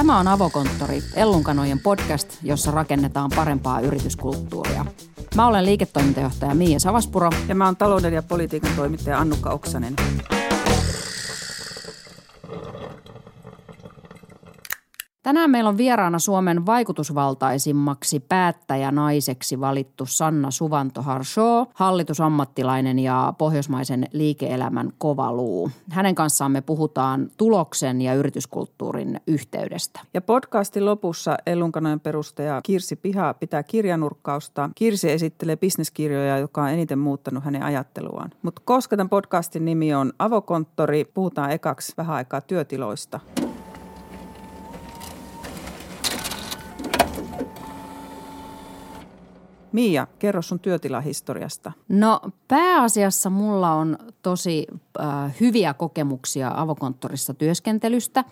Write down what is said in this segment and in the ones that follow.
Tämä on Avokonttori, Ellunkanojen podcast, jossa rakennetaan parempaa yrityskulttuuria. Mä olen liiketoimintajohtaja Miia Savaspuro. Ja mä oon talouden ja politiikan toimittaja Annukka Oksanen. Tänään meillä on vieraana Suomen vaikutusvaltaisimmaksi päättäjänaiseksi valittu Sanna Suvanto Harshaw, hallitusammattilainen ja pohjoismaisen liike-elämän kovaluu. Hänen kanssaan me puhutaan tuloksen ja yrityskulttuurin yhteydestä. Ja podcastin lopussa Ellunkanojen perustaja Kirsi Piha pitää kirjanurkkausta. Kirsi esittelee bisneskirjoja, joka on eniten muuttanut hänen ajatteluaan. Mutta koska tämän podcastin nimi on Avokonttori, puhutaan ekaksi vähän aikaa työtiloista. Miia, kerro sun työtilahistoriasta. No pääasiassa mulla on tosi äh, hyviä kokemuksia avokonttorissa työskentelystä.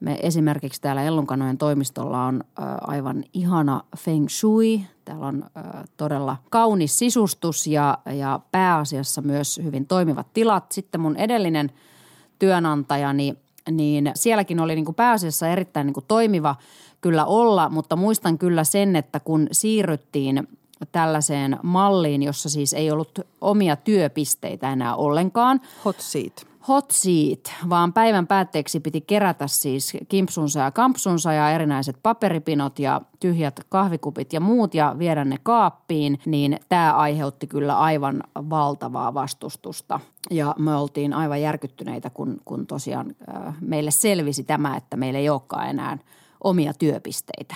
Me esimerkiksi täällä Ellunkanojen toimistolla on äh, aivan ihana feng shui. Täällä on äh, todella kaunis sisustus ja, ja pääasiassa myös hyvin toimivat tilat. Sitten mun edellinen työnantajani, niin sielläkin oli niin kuin pääasiassa erittäin niin kuin toimiva kyllä olla, mutta muistan kyllä sen, että kun siirryttiin tällaiseen malliin, jossa siis ei ollut omia työpisteitä enää ollenkaan. Hot seat. Hot seat, vaan päivän päätteeksi piti kerätä siis kimpsunsa ja kampsunsa ja erinäiset paperipinot ja tyhjät kahvikupit ja muut ja viedä ne kaappiin, niin tämä aiheutti kyllä aivan valtavaa vastustusta. Ja me oltiin aivan järkyttyneitä, kun, kun tosiaan äh, meille selvisi tämä, että meillä ei olekaan enää omia työpisteitä.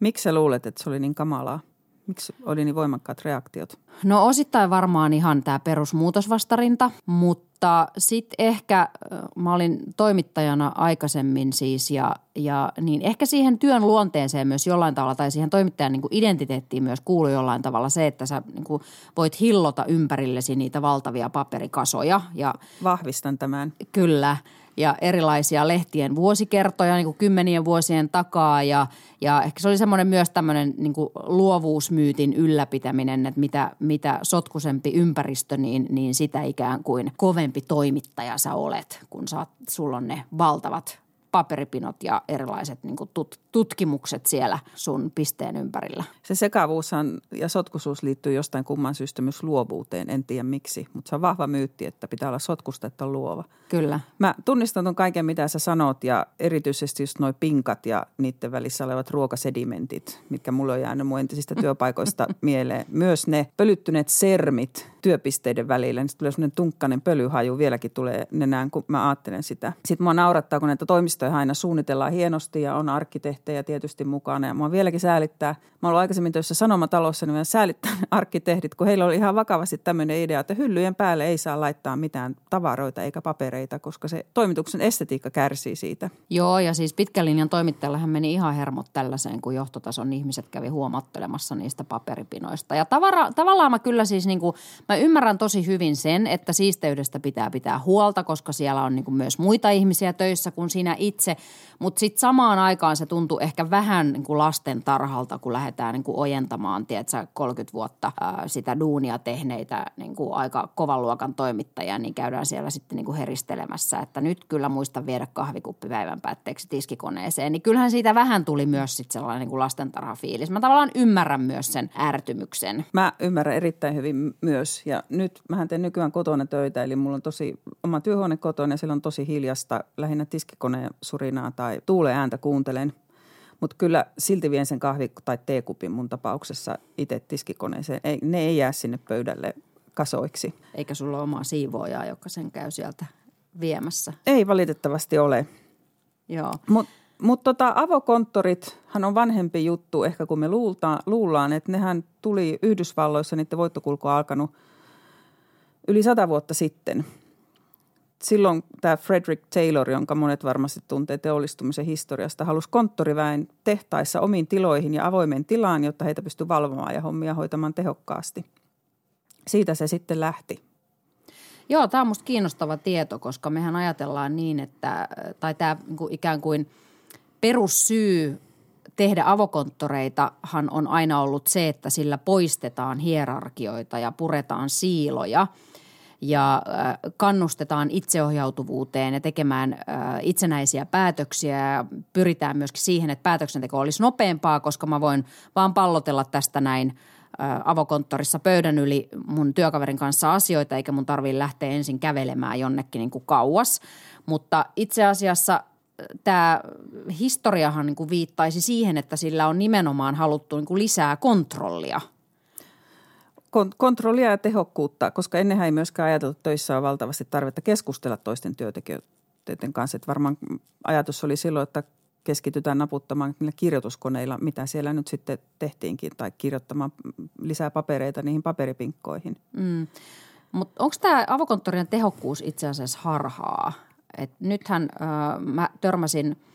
Miksi sä luulet, että se oli niin kamalaa? Miksi oli niin voimakkaat reaktiot? No osittain varmaan ihan tämä perusmuutosvastarinta, mutta sitten ehkä mä olin toimittajana aikaisemmin siis ja, ja niin ehkä siihen työn luonteeseen myös jollain tavalla tai siihen toimittajan niin kuin identiteettiin myös kuului jollain tavalla se, että sä niin kuin voit hillota ympärillesi niitä valtavia paperikasoja. Ja, Vahvistan tämän. Kyllä ja erilaisia lehtien vuosikertoja niin kuin kymmenien vuosien takaa. Ja, ja ehkä se oli semmoinen myös tämmöinen niin kuin luovuusmyytin ylläpitäminen, että mitä, mitä sotkusempi ympäristö, niin, niin sitä ikään kuin kovempi toimittaja sä olet, kun sä, sulla on ne valtavat paperipinot ja erilaiset niin kuin tut, tutkimukset siellä sun pisteen ympärillä. Se sekavuushan ja sotkusuus liittyy jostain kumman syystä myös luovuuteen, en tiedä miksi. Mutta se on vahva myytti, että pitää olla sotkusta, että on luova. Kyllä. Mä tunnistan ton kaiken, mitä sä sanot ja erityisesti just noi pinkat ja niiden välissä olevat ruokasedimentit, mitkä mulla on jäänyt mun entisistä työpaikoista mieleen. Myös ne pölyttyneet sermit työpisteiden välillä, niin tulee semmoinen tunkkainen pölyhaju, vieläkin tulee nenään, kun mä ajattelen sitä. Sitten mua naurattaa, kun näitä toimistoja aina suunnitellaan hienosti ja on arkkitehtejä tietysti mukana. Ja mua vieläkin säälittää. Mä olen aikaisemmin töissä Sanomatalossa, niin mä säälittää arkkitehdit, kun heillä oli ihan vakavasti tämmöinen idea, että hyllyjen päälle ei saa laittaa mitään tavaroita eikä papereita, koska se toimituksen estetiikka kärsii siitä. Joo, ja siis pitkän linjan toimittajallahan meni ihan hermot tällaiseen, kun johtotason ihmiset kävi huomattelemassa niistä paperipinoista. Ja tavara, tavallaan mä kyllä siis niin kuin, mä ymmärrän tosi hyvin sen, että siisteydestä pitää pitää huolta, koska siellä on niin kuin myös muita ihmisiä töissä kuin sinä. Mutta sitten samaan aikaan se tuntuu ehkä vähän niin kuin lasten tarhalta, kun lähdetään niin kuin ojentamaan, tiedätkö, 30 vuotta ää, sitä duunia tehneitä niin kuin aika kovan luokan toimittajia, niin käydään siellä sitten niin kuin heristelemässä, että nyt kyllä muista viedä kahvikuppi päivän päätteeksi tiskikoneeseen. Niin kyllähän siitä vähän tuli myös sitten sellainen niin kuin lastentarhafiilis. Mä tavallaan ymmärrän myös sen ärtymyksen. Mä ymmärrän erittäin hyvin myös ja nyt mähän teen nykyään kotona töitä, eli mulla on tosi oma työhuone kotona ja siellä on tosi hiljasta, lähinnä tiskikoneen surinaa tai tuulen ääntä kuuntelen. Mutta kyllä silti vien sen kahvi- tai teekupin mun tapauksessa itse tiskikoneeseen. Ei, ne ei jää sinne pöydälle kasoiksi. Eikä sulla ole omaa siivoojaa, joka sen käy sieltä viemässä. Ei valitettavasti ole. Joo. Mutta mut tota, avokonttorithan on vanhempi juttu ehkä kuin me luultaan, luullaan, että nehän tuli Yhdysvalloissa, niiden voittokulku on alkanut yli sata vuotta sitten. Silloin tämä Frederick Taylor, jonka monet varmasti tuntee teollistumisen historiasta, halusi konttoriväen tehtaissa omiin tiloihin ja avoimeen tilaan, jotta heitä pystyi valvomaan ja hommia hoitamaan tehokkaasti. Siitä se sitten lähti. Joo, tämä on musta kiinnostava tieto, koska mehän ajatellaan niin, että, tai tämä niin ikään kuin perussyy tehdä avokonttoreitahan on aina ollut se, että sillä poistetaan hierarkioita ja puretaan siiloja. Ja kannustetaan itseohjautuvuuteen ja tekemään itsenäisiä päätöksiä ja pyritään myöskin siihen, että päätöksenteko olisi nopeampaa, koska mä voin vaan pallotella tästä näin avokonttorissa pöydän yli mun työkaverin kanssa asioita, eikä mun tarvii lähteä ensin kävelemään jonnekin niin kuin kauas. Mutta itse asiassa tämä historiahan niin kuin viittaisi siihen, että sillä on nimenomaan haluttu niin kuin lisää kontrollia – kontrollia ja tehokkuutta, koska ennenhän ei myöskään ajateltu töissä on valtavasti tarvetta keskustella toisten työntekijöiden kanssa. Että varmaan ajatus oli silloin, että keskitytään naputtamaan niillä kirjoituskoneilla, mitä siellä nyt sitten tehtiinkin, tai kirjoittamaan lisää papereita niihin paperipinkkoihin. Mm. Mutta onko tämä avokonttorien tehokkuus itse asiassa harhaa? Et nythän äh, mä törmäsin –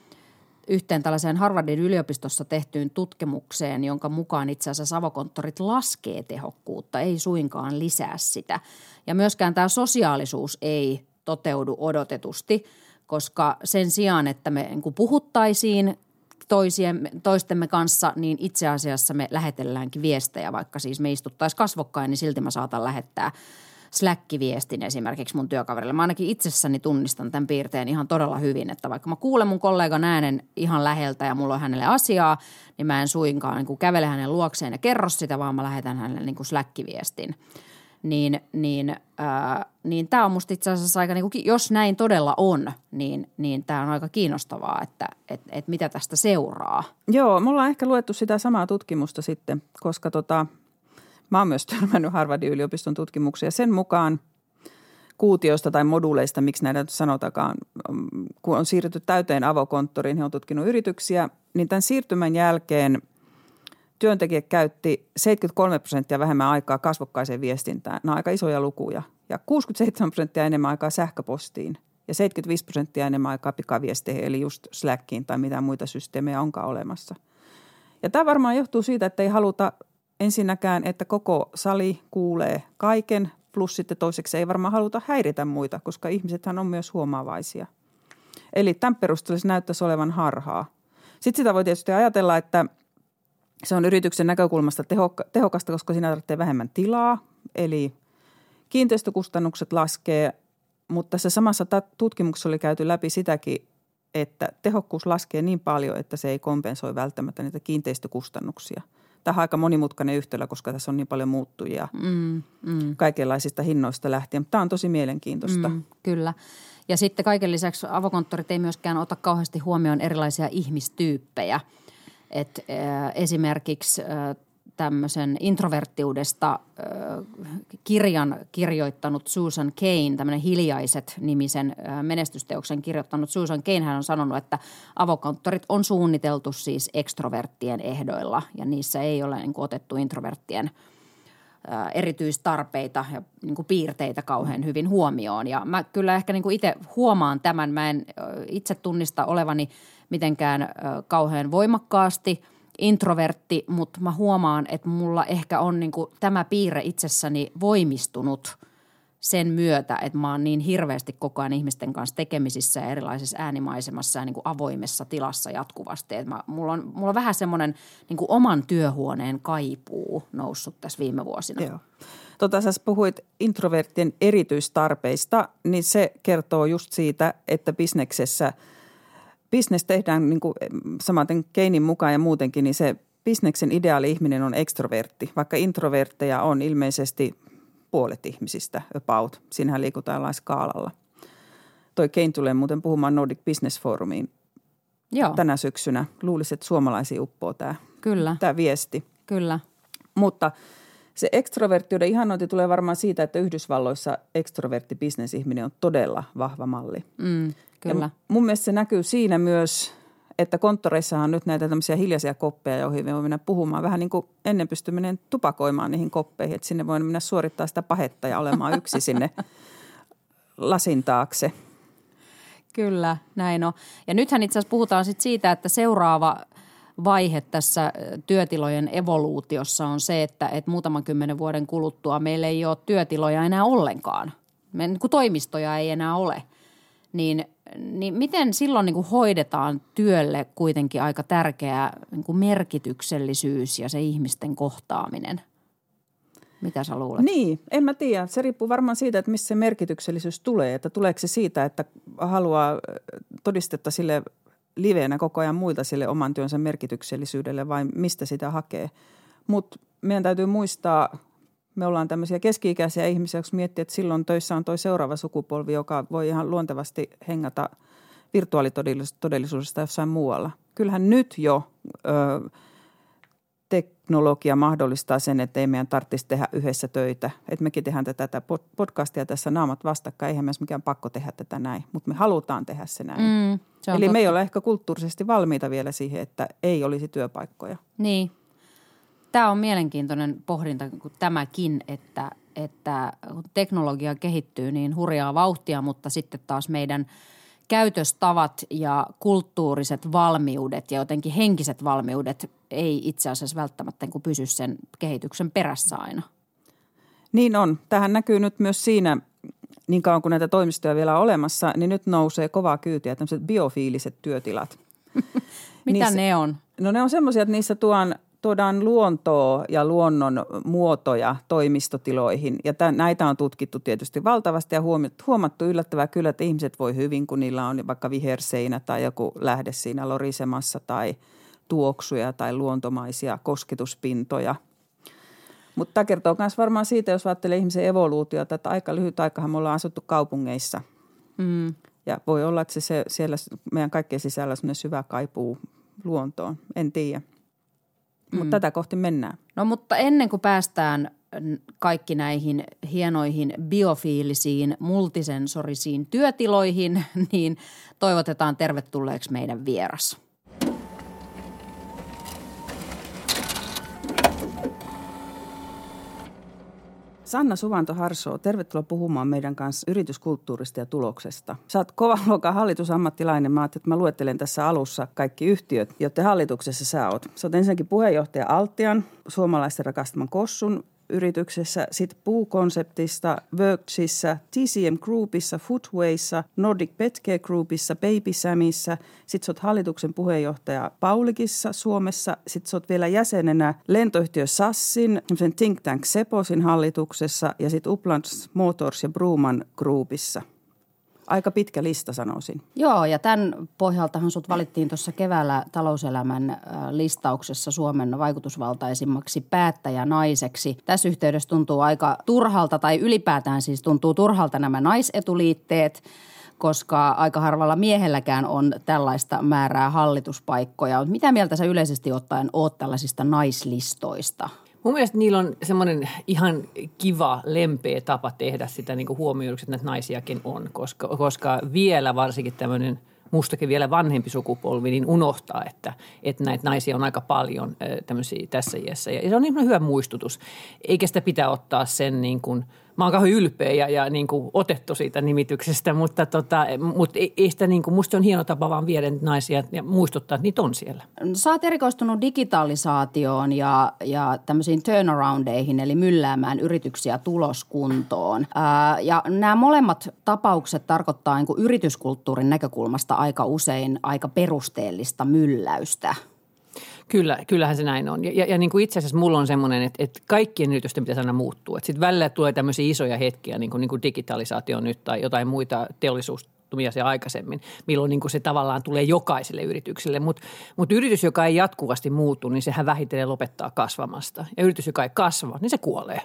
yhteen tällaiseen Harvardin yliopistossa tehtyyn tutkimukseen, jonka mukaan itse asiassa avokonttorit laskee tehokkuutta, ei suinkaan lisää sitä. Ja myöskään tämä sosiaalisuus ei toteudu odotetusti, koska sen sijaan, että me niin puhuttaisiin toisien, toistemme kanssa, niin itse asiassa me lähetelläänkin viestejä, vaikka siis me istuttaisiin kasvokkain, niin silti mä saatan lähettää – Slack-viestin esimerkiksi mun työkaverille. Mä ainakin itsessäni tunnistan tämän piirteen ihan todella hyvin, että vaikka mä kuulen mun kollegan äänen ihan läheltä ja mulla on hänelle asiaa, niin mä en suinkaan niin kävele hänen luokseen ja kerro sitä, vaan mä lähetän hänelle niin Slack-viestin. Niin, niin, äh, niin tämä on musta itse asiassa aika, niin kuin, jos näin todella on, niin, niin tämä on aika kiinnostavaa, että et, et mitä tästä seuraa. Joo, me ollaan ehkä luettu sitä samaa tutkimusta sitten, koska tota, Mä oon myös törmännyt Harvardin yliopiston tutkimuksia. Sen mukaan kuutioista tai moduleista, miksi näitä sanotakaan, kun on siirrytty täyteen avokonttoriin, he on tutkinut yrityksiä, niin tämän siirtymän jälkeen työntekijät käytti 73 prosenttia vähemmän aikaa kasvokkaiseen viestintään. Nämä on aika isoja lukuja. Ja 67 prosenttia enemmän aikaa sähköpostiin ja 75 prosenttia enemmän aikaa pikaviesteihin, eli just Slackiin tai mitä muita systeemejä onkaan olemassa. Ja tämä varmaan johtuu siitä, että ei haluta ensinnäkään, että koko sali kuulee kaiken, plus sitten toiseksi ei varmaan haluta häiritä muita, koska ihmisethän on myös huomaavaisia. Eli tämän perusteella se näyttäisi olevan harhaa. Sitten sitä voi tietysti ajatella, että se on yrityksen näkökulmasta tehokasta, koska siinä tarvitsee vähemmän tilaa, eli kiinteistökustannukset laskee, mutta se samassa tutkimuksessa oli käyty läpi sitäkin, että tehokkuus laskee niin paljon, että se ei kompensoi välttämättä niitä kiinteistökustannuksia – Tämä on aika monimutkainen yhtälö, koska tässä on niin paljon muuttujia mm, mm. kaikenlaisista hinnoista lähtien. Mutta tämä on tosi mielenkiintoista. Mm, kyllä. Ja sitten kaiken lisäksi avokonttorit ei myöskään ota kauheasti huomioon erilaisia ihmistyyppejä. Et, äh, esimerkiksi äh, tämmöisen introverttiudesta kirjan kirjoittanut Susan Kane, tämmöinen Hiljaiset nimisen menestysteoksen kirjoittanut Susan Kane, hän on sanonut, että avokonttorit on suunniteltu siis ekstroverttien ehdoilla ja niissä ei ole niin kuin, otettu introverttien erityistarpeita ja niin kuin piirteitä kauhean hyvin huomioon. Ja mä kyllä ehkä niin kuin itse huomaan tämän. Mä en itse tunnista olevani mitenkään kauhean voimakkaasti – introvertti, mutta mä huomaan, että mulla ehkä on niin kuin tämä piirre itsessäni voimistunut sen myötä, että mä oon niin hirveästi koko ajan ihmisten kanssa tekemisissä ja erilaisessa äänimaisemassa ja niin kuin avoimessa tilassa jatkuvasti. Että mä, mulla, on, mulla on vähän semmoinen niin kuin oman työhuoneen kaipuu noussut tässä viime vuosina. Joo. Tota, sä puhuit introverttien erityistarpeista, niin se kertoo just siitä, että bisneksessä – bisnes tehdään niin kuin samaten Keinin mukaan ja muutenkin, niin se bisneksen ideaali ihminen on ekstrovertti, vaikka introvertteja on ilmeisesti puolet ihmisistä about. Siinähän liikutaan jollain skaalalla. Toi Kein tulee muuten puhumaan Nordic Business Forumiin Joo. tänä syksynä. Luulisin, että suomalaisia uppoo tämä, Kyllä. tämä viesti. Kyllä. Mutta se ekstroverttiuden ihanointi tulee varmaan siitä, että Yhdysvalloissa ekstrovertti bisnesihminen on todella vahva malli. Mm. Kyllä. Ja mun mielestä se näkyy siinä myös, että konttoreissahan on nyt näitä tämmöisiä hiljaisia koppeja, joihin voi mennä puhumaan. Vähän niin kuin ennen pystyi menemään tupakoimaan niihin koppeihin, että sinne voi mennä suorittaa sitä pahetta ja olemaan yksi sinne lasin taakse. Kyllä, näin on. Ja nythän itse asiassa puhutaan sit siitä, että seuraava vaihe tässä työtilojen evoluutiossa on se, että, että muutaman kymmenen vuoden kuluttua meillä ei ole työtiloja enää ollenkaan. Me, niin kuin toimistoja ei enää ole. Niin niin miten silloin niin kuin hoidetaan työlle kuitenkin aika tärkeä niin kuin merkityksellisyys ja se ihmisten kohtaaminen? Mitä sä luulet? Niin, en mä tiedä. Se riippuu varmaan siitä, että missä se merkityksellisyys tulee. Että tuleeko se siitä, että haluaa todistetta sille liveenä koko ajan muilta sille oman työnsä merkityksellisyydelle vai mistä sitä hakee. Mutta meidän täytyy muistaa, me ollaan tämmöisiä keski-ikäisiä ihmisiä, jos miettii, että silloin töissä on toi seuraava sukupolvi, joka voi ihan luontevasti hengata virtuaalitodellisuudesta jossain muualla. Kyllähän nyt jo ö, teknologia mahdollistaa sen, että ei meidän tarvitsisi tehdä yhdessä töitä. Että mekin tehdään tätä podcastia tässä naamat vastakkain. Eihän meidän mikään pakko tehdä tätä näin, mutta me halutaan tehdä se näin. Mm, se Eli totta. me ei ole ehkä kulttuurisesti valmiita vielä siihen, että ei olisi työpaikkoja. Niin. Tämä on mielenkiintoinen pohdinta kuin tämäkin, että, että teknologia kehittyy niin hurjaa vauhtia, mutta sitten taas meidän – käytöstavat ja kulttuuriset valmiudet ja jotenkin henkiset valmiudet ei itse asiassa välttämättä niin pysy sen kehityksen perässä aina. Niin on. Tähän näkyy nyt myös siinä, niin kauan kuin näitä toimistoja vielä on olemassa, niin nyt nousee kovaa kyytiä tämmöiset biofiiliset työtilat. Mitä niissä, ne on? No ne on semmoisia, että niissä tuon tuodaan luontoa ja luonnon muotoja toimistotiloihin. Ja tämän, näitä on tutkittu tietysti valtavasti ja huomattu yllättävää kyllä, että ihmiset voi hyvin, kun niillä on vaikka viherseinä tai joku lähde siinä lorisemassa tai tuoksuja tai luontomaisia kosketuspintoja. Mutta tämä kertoo myös varmaan siitä, jos ajattelee ihmisen evoluutiota, että aika lyhyt aikahan me ollaan asuttu kaupungeissa. Mm. Ja voi olla, että se, se siellä meidän kaikkien sisällä on syvä kaipuu luontoon. En tiedä. Mutta mm. tätä kohti mennään. No mutta ennen kuin päästään kaikki näihin hienoihin biofiilisiin, multisensorisiin työtiloihin, niin toivotetaan tervetulleeksi meidän vieras. Sanna Suvanto Harsoo, tervetuloa puhumaan meidän kanssa yrityskulttuurista ja tuloksesta. Sä oot kova luokan hallitusammattilainen. Mä että mä luettelen tässä alussa kaikki yhtiöt, joiden hallituksessa sä oot. Sä oot ensinnäkin puheenjohtaja Altian, suomalaisten rakastaman Kossun yrityksessä, sitten puukonseptista, Worksissa, TCM Groupissa, Footwayssa, Nordic Petcare Groupissa, Baby Samissa, sitten sä hallituksen puheenjohtaja Paulikissa Suomessa, sitten sä vielä jäsenenä lentoyhtiö Sassin, think tank Seposin hallituksessa ja sitten Uplands Motors ja Bruman Groupissa – Aika pitkä lista sanoisin. Joo, ja tämän pohjaltahan sut valittiin tuossa keväällä talouselämän listauksessa Suomen vaikutusvaltaisimmaksi päättäjänaiseksi. Tässä yhteydessä tuntuu aika turhalta, tai ylipäätään siis tuntuu turhalta nämä naisetuliitteet, koska aika harvalla miehelläkään on tällaista määrää hallituspaikkoja. Mitä mieltä sä yleisesti ottaen oot tällaisista naislistoista? Mun mielestä niillä on semmoinen ihan kiva, lempeä tapa tehdä sitä niin huomioiduksi, että näitä naisiakin on, koska, koska vielä varsinkin tämmöinen mustakin vielä vanhempi sukupolvi, niin unohtaa, että, että näitä naisia on aika paljon tämmöisiä tässä iässä. Ja se on niin hyvä muistutus, eikä sitä pitää ottaa sen niin kuin – mä oon kauhean ylpeä ja, ja niin kuin otettu siitä nimityksestä, mutta, tota, mutta ei, ei sitä niin kuin, musta on hieno tapa vaan viedä naisia ja muistuttaa, että niitä on siellä. Sä oot erikoistunut digitalisaatioon ja, ja tämmöisiin turnaroundeihin, eli mylläämään yrityksiä tuloskuntoon. Ää, ja nämä molemmat tapaukset tarkoittaa niin kuin yrityskulttuurin näkökulmasta aika usein aika perusteellista mylläystä – Kyllä, kyllähän se näin on. Ja, ja, ja niin kuin itse asiassa mulla on semmoinen, että, että kaikkien yritysten pitäisi aina muuttua. Sitten välillä tulee tämmöisiä isoja hetkiä, niin kuin, niin kuin digitalisaatio nyt tai jotain muita teollisuus se aikaisemmin, milloin niin kuin se tavallaan tulee jokaiselle yritykselle. Mutta mut yritys, joka ei jatkuvasti muutu, niin sehän vähitellen lopettaa kasvamasta. Ja yritys, joka ei kasva, niin se kuolee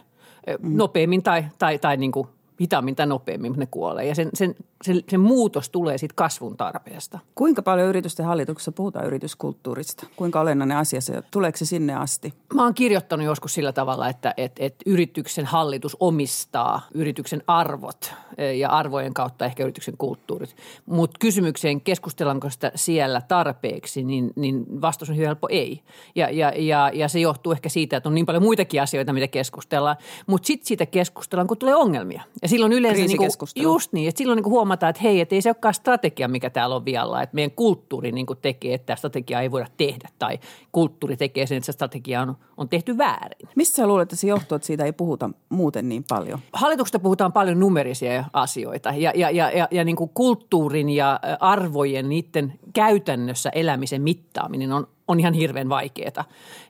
mm. nopeammin tai, tai, tai niin kuin hitaammin tai nopeammin, mutta ne kuolee. Ja sen, sen, sen, sen muutos tulee siitä kasvun tarpeesta. Kuinka paljon yritysten hallituksessa puhutaan yrityskulttuurista? Kuinka olennainen asia se, tuleeko se sinne asti? Mä oon kirjoittanut joskus sillä tavalla, että, että, että yrityksen hallitus omistaa yrityksen arvot e, ja arvojen kautta ehkä yrityksen kulttuurit. Mutta kysymykseen, keskustellaanko sitä siellä tarpeeksi, niin, niin vastaus on hyvin helppo ei. Ja, ja, ja, ja se johtuu ehkä siitä, että on niin paljon muitakin asioita, mitä keskustellaan. Mutta sitten siitä keskustellaan, kun tulee ongelmia. Ja silloin yleensä niin kuin, just niin, että silloin niin kuin huomataan, että hei, että ei se olekaan strategia, mikä täällä on vialla, että meidän kulttuuri niin kuin tekee, että strategiaa ei voida tehdä tai kulttuuri tekee sen, että se strategia on, on tehty väärin. Mistä sä luulet, että se johtuu, että siitä ei puhuta muuten niin paljon? Hallituksesta puhutaan paljon numerisia asioita ja, ja, ja, ja, ja niin kuin kulttuurin ja arvojen, niiden käytännössä elämisen mittaaminen on on ihan hirveän vaikeaa.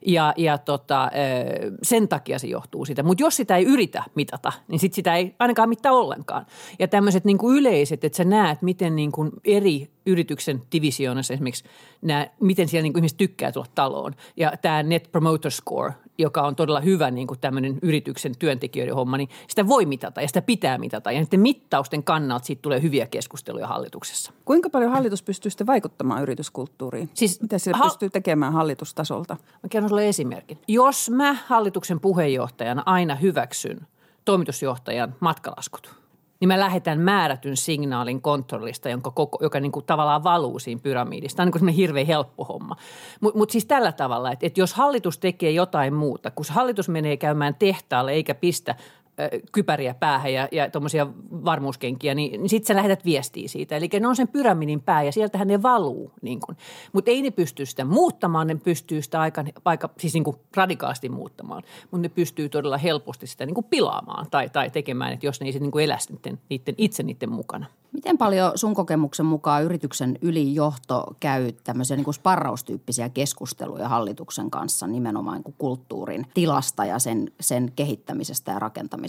Ja, ja tota, sen takia se johtuu siitä. Mutta jos sitä ei yritä mitata, niin sit sitä ei ainakaan mittaa ollenkaan. Ja tämmöiset niin yleiset, että sä näet, miten niin eri yrityksen divisioonassa esimerkiksi, nämä, miten siellä niin kuin ihmiset tykkää tulla taloon. Ja tämä Net Promoter Score, joka on todella hyvä niin kuin tämmöinen yrityksen työntekijöiden homma, niin sitä voi mitata ja sitä pitää mitata. Ja niiden mittausten kannalta siitä tulee hyviä keskusteluja hallituksessa. Kuinka paljon hallitus pystyy sitten vaikuttamaan yrityskulttuuriin? Siis, Mitä se ha- pystyy tekemään hallitustasolta? Mä kerron sulle esimerkin. Jos mä hallituksen puheenjohtajana aina hyväksyn toimitusjohtajan matkalaskut – niin mä lähetän määrätyn signaalin kontrollista, jonka koko, joka niin kuin tavallaan valuu siinä pyramidista. Tämä on niin hirveän helppo homma. Mutta mut siis tällä tavalla, että, että jos hallitus tekee jotain muuta, kun hallitus menee käymään tehtaalle eikä pistä kypäriä päähän ja, ja tuommoisia varmuuskenkiä, niin, niin sitten sä lähetät viestiä siitä. Eli ne on sen pyramidin pää ja sieltähän ne valuu. Niin Mutta ei ne pysty sitä muuttamaan, ne pystyy sitä aika, aika siis niin radikaasti muuttamaan. Mutta ne pystyy todella helposti sitä niin pilaamaan tai, tai tekemään, että jos ne ei sitten niin elä niiden, niiden, itse niiden mukana. Miten paljon sun kokemuksen mukaan yrityksen ylijohto käy tämmöisiä niin sparraustyyppisiä keskusteluja hallituksen kanssa nimenomaan niin kuin kulttuurin tilasta ja sen, sen kehittämisestä ja rakentamisesta?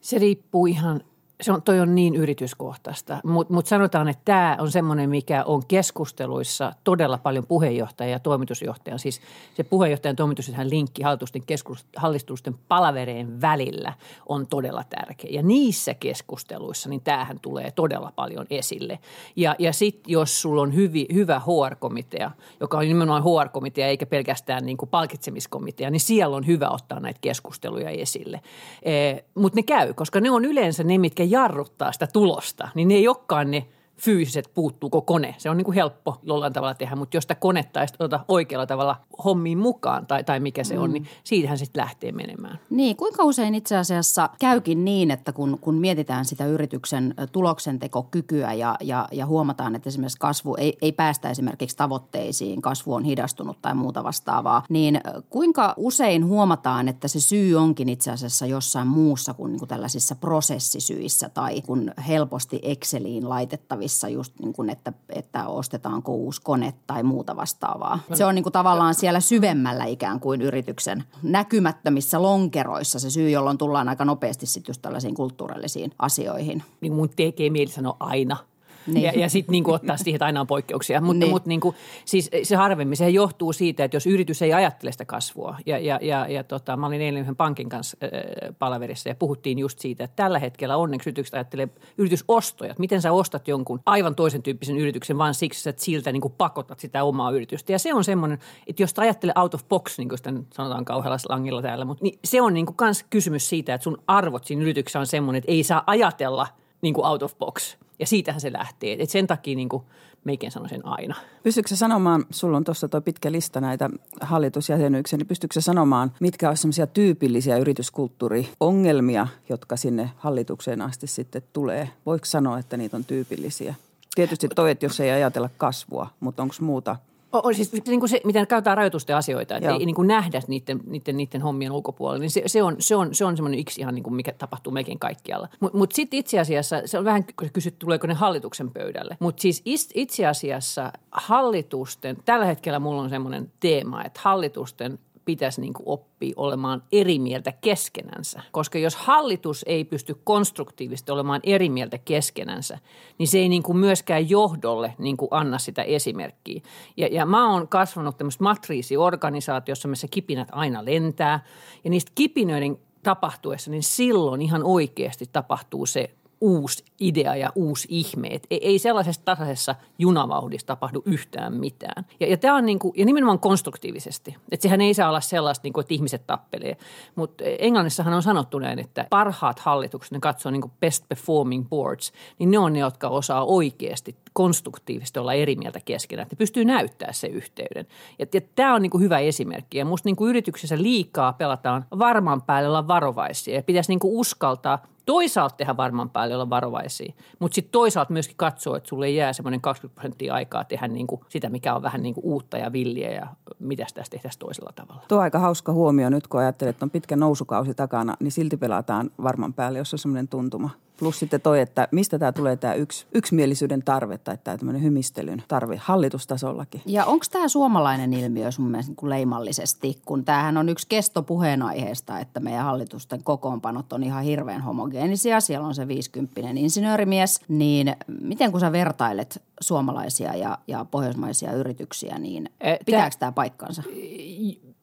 Se riippuu ihan se on, toi on niin yrityskohtaista, mutta mut sanotaan, että tämä on semmoinen, mikä on keskusteluissa todella paljon puheenjohtajan ja toimitusjohtajan. Siis se puheenjohtajan toimitusjohtajan linkki hallitusten, keskus, hallitusten palavereen välillä on todella tärkeä. Ja niissä keskusteluissa, niin tämähän tulee todella paljon esille. Ja, ja sitten jos sulla on hyvi, hyvä HR-komitea, joka on nimenomaan HR-komitea eikä pelkästään niin kuin palkitsemiskomitea, niin siellä on hyvä ottaa näitä keskusteluja esille. E, mutta ne käy, koska ne on yleensä ne, mitkä jarruttaa sitä tulosta, niin ne ei olekaan ne – fyysiset puuttuuko kone. Se on niin kuin helppo jollain tavalla tehdä, mutta jos sitä konetta ei ota oikealla tavalla hommiin mukaan tai, tai mikä se mm. on, niin siitähän sitten lähtee menemään. Niin, kuinka usein itse asiassa käykin niin, että kun, kun mietitään sitä yrityksen tuloksentekokykyä ja, ja, ja huomataan, että esimerkiksi kasvu ei, ei päästä esimerkiksi tavoitteisiin, kasvu on hidastunut tai muuta vastaavaa, niin kuinka usein huomataan, että se syy onkin itse asiassa jossain muussa kuin, niin kuin tällaisissa prosessisyissä tai kun helposti Exceliin laitettavissa salissa just niin kuin, että, että ostetaanko uusi kone tai muuta vastaavaa. Se on niin kuin tavallaan siellä syvemmällä ikään kuin yrityksen näkymättömissä lonkeroissa se syy, jolloin tullaan aika nopeasti sitten just tällaisiin kulttuurillisiin asioihin. Niin mun tekee mieli sanoa aina – niin. Ja, ja sitten niin ottaa siihen, että aina on poikkeuksia. Mutta niin. mut, niin kuin, siis se harvemmin, se johtuu siitä, että jos yritys ei ajattele sitä kasvua. Ja, ja, ja, ja tota, mä olin eilen yhden pankin kanssa äh, palaverissa ja puhuttiin just siitä, että tällä hetkellä onneksi yritykset ajattelee yritysostoja. Miten sä ostat jonkun aivan toisen tyyppisen yrityksen vaan siksi, että siltä niin kuin pakotat sitä omaa yritystä. Ja se on semmoinen, että jos ajattelee out of box, niin kuin sitä sanotaan kauhealla slangilla täällä, mutta niin se on niin kuin kans kysymys siitä, että sun arvot siinä yrityksessä on semmoinen, että ei saa ajatella niin kuin out of box – ja siitähän se lähtee. Et sen takia niin kuin meikin sanoisin aina. Pystytkö sanomaan, sulla on tuossa tuo pitkä lista näitä hallitusjäsenyyksiä, niin pystytkö sanomaan, mitkä ovat sellaisia tyypillisiä yrityskulttuuriongelmia, jotka sinne hallitukseen asti sitten tulee? Voiko sanoa, että niitä on tyypillisiä? Tietysti toi, että jos ei ajatella kasvua, mutta onko muuta – on siis niin kuin se, miten käytetään rajoitusten asioita, että Joo. ei niin kuin nähdä niiden, niiden, niiden hommien ulkopuolella, niin se, se on, se on, se on semmoinen yksi ihan niin kuin mikä tapahtuu mekin kaikkialla. Mutta mut sitten itse asiassa, se on vähän kysytty, tuleeko ne hallituksen pöydälle. Mutta siis itse asiassa hallitusten, tällä hetkellä mulla on semmoinen teema, että hallitusten pitäisi niin kuin oppia olemaan eri mieltä keskenänsä. Koska jos hallitus ei pysty konstruktiivisesti olemaan eri mieltä keskenänsä, niin se ei niin kuin myöskään johdolle niin kuin anna sitä esimerkkiä. Ja, ja mä oon kasvanut tämmöisessä matriisiorganisaatiossa, missä kipinät aina lentää. Ja niistä kipinöiden tapahtuessa, niin silloin ihan oikeasti tapahtuu se uusi idea ja uusi ihme. Et ei sellaisessa tasaisessa junavauhdissa tapahdu yhtään mitään. Ja, ja tämä on niin kuin, ja nimenomaan konstruktiivisesti. Että sehän ei saa olla sellaista, niin kuin, että ihmiset tappelee. Mutta Englannissahan on sanottu näin, että parhaat hallitukset, ne katsoo niin kuin best performing boards, niin ne on ne, jotka osaa oikeasti konstruktiivisesti olla eri mieltä keskenään. Ne pystyy näyttämään se yhteyden. Ja, ja tämä on niin kuin hyvä esimerkki. Ja musta niin kuin yrityksessä liikaa pelataan varmaan päälle olla varovaisia. Ja pitäisi niin kuin uskaltaa toisaalta tehdä varmaan päälle olla varovaisia, mutta sitten toisaalta myöskin katsoa, että sulle jää semmoinen 20 prosenttia aikaa tehdä niin kuin sitä, mikä on vähän niin kuin uutta ja villiä ja mitä tässä tehtäisiin toisella tavalla. Tuo on aika hauska huomio nyt, kun ajattelet, että on pitkä nousukausi takana, niin silti pelataan varmaan päälle, jos on semmoinen tuntuma. Plus sitten toi, että mistä tämä tulee tämä yks, yksimielisyyden tarve tai tämä tämmöinen hymistelyn tarve hallitustasollakin. Ja onko tämä suomalainen ilmiö sun mielestä niin leimallisesti, kun tämähän on yksi kesto puheenaiheesta, että meidän hallitusten kokoonpanot on ihan hirveän homogeenisia. Siellä on se 50 insinöörimies, niin miten kun sä vertailet suomalaisia ja, ja pohjoismaisia yrityksiä, niin pitääkö tämä paikkansa?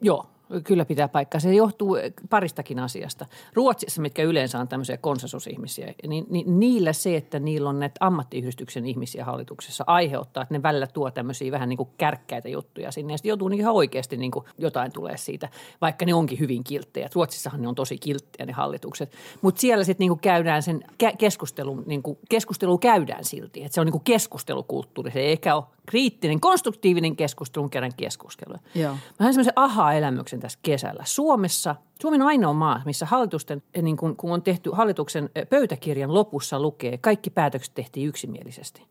Joo, Kyllä pitää paikkaa. Se johtuu paristakin asiasta. Ruotsissa, mitkä yleensä on tämmöisiä konsensusihmisiä, niin, niin niillä se, että niillä on näitä ammattiyhdistyksen ihmisiä hallituksessa aiheuttaa, että ne välillä tuo tämmöisiä vähän niin kuin kärkkäitä juttuja sinne. Ja sitten joutuu niin ihan oikeasti niin kuin jotain tulee siitä, vaikka ne onkin hyvin kilttejä. Ruotsissahan ne on tosi kilttejä ne hallitukset. Mutta siellä sitten niin kuin käydään sen keskustelun, niin kuin keskustelu käydään silti. Että se on niin kuin keskustelukulttuuri. Se ei ehkä ole kriittinen, konstruktiivinen keskustelu, käydään keskustelua. Joo. Mä semmoisen aha-elämyksen tässä kesällä. Suomessa, Suomi on ainoa maa, missä hallitusten, eh, niin kun, kun on tehty hallituksen eh, pöytäkirjan lopussa lukee, kaikki päätökset tehtiin yksimielisesti.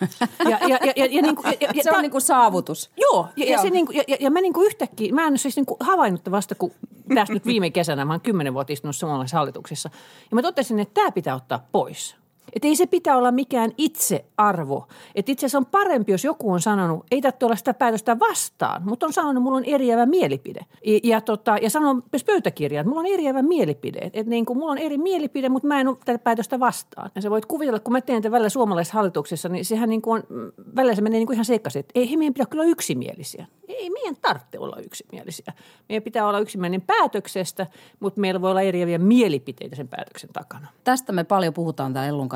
Ja, ja, ja, ja, ja, niin kuin, ja, ja, se on niin kuin saavutus. Joo, ja, ja, se niin kuin, ja, ja mä niin kuin yhtäkkiä, mä en siis niin kuin havainnut vasta, kun tästä nyt viime kesänä, mä oon kymmenen vuotta istunut suomalaisessa hallituksessa. Ja mä totesin, että tämä pitää ottaa pois. Että ei se pitää olla mikään itsearvo. Että itse asiassa on parempi, jos joku on sanonut, ei tarvitse olla sitä päätöstä vastaan, mutta on sanonut, mulla on eriävä mielipide. Ja, ja, tota, ja sanoo myös pöytäkirjaan, että mulla on eriävä mielipide. Että niin kuin, mulla on eri mielipide, mutta mä en ole tätä päätöstä vastaan. Ja sä voit kuvitella, kun mä teen tätä välillä suomalaisessa hallituksessa, niin sehän niin kuin on, välillä se menee niin kuin ihan sekaisin, että ei meidän pitää kyllä yksimielisiä. Ei meidän tarvitse olla yksimielisiä. Meidän pitää olla yksimielinen päätöksestä, mutta meillä voi olla eriäviä mielipiteitä sen päätöksen takana. Tästä me paljon puhutaan täällä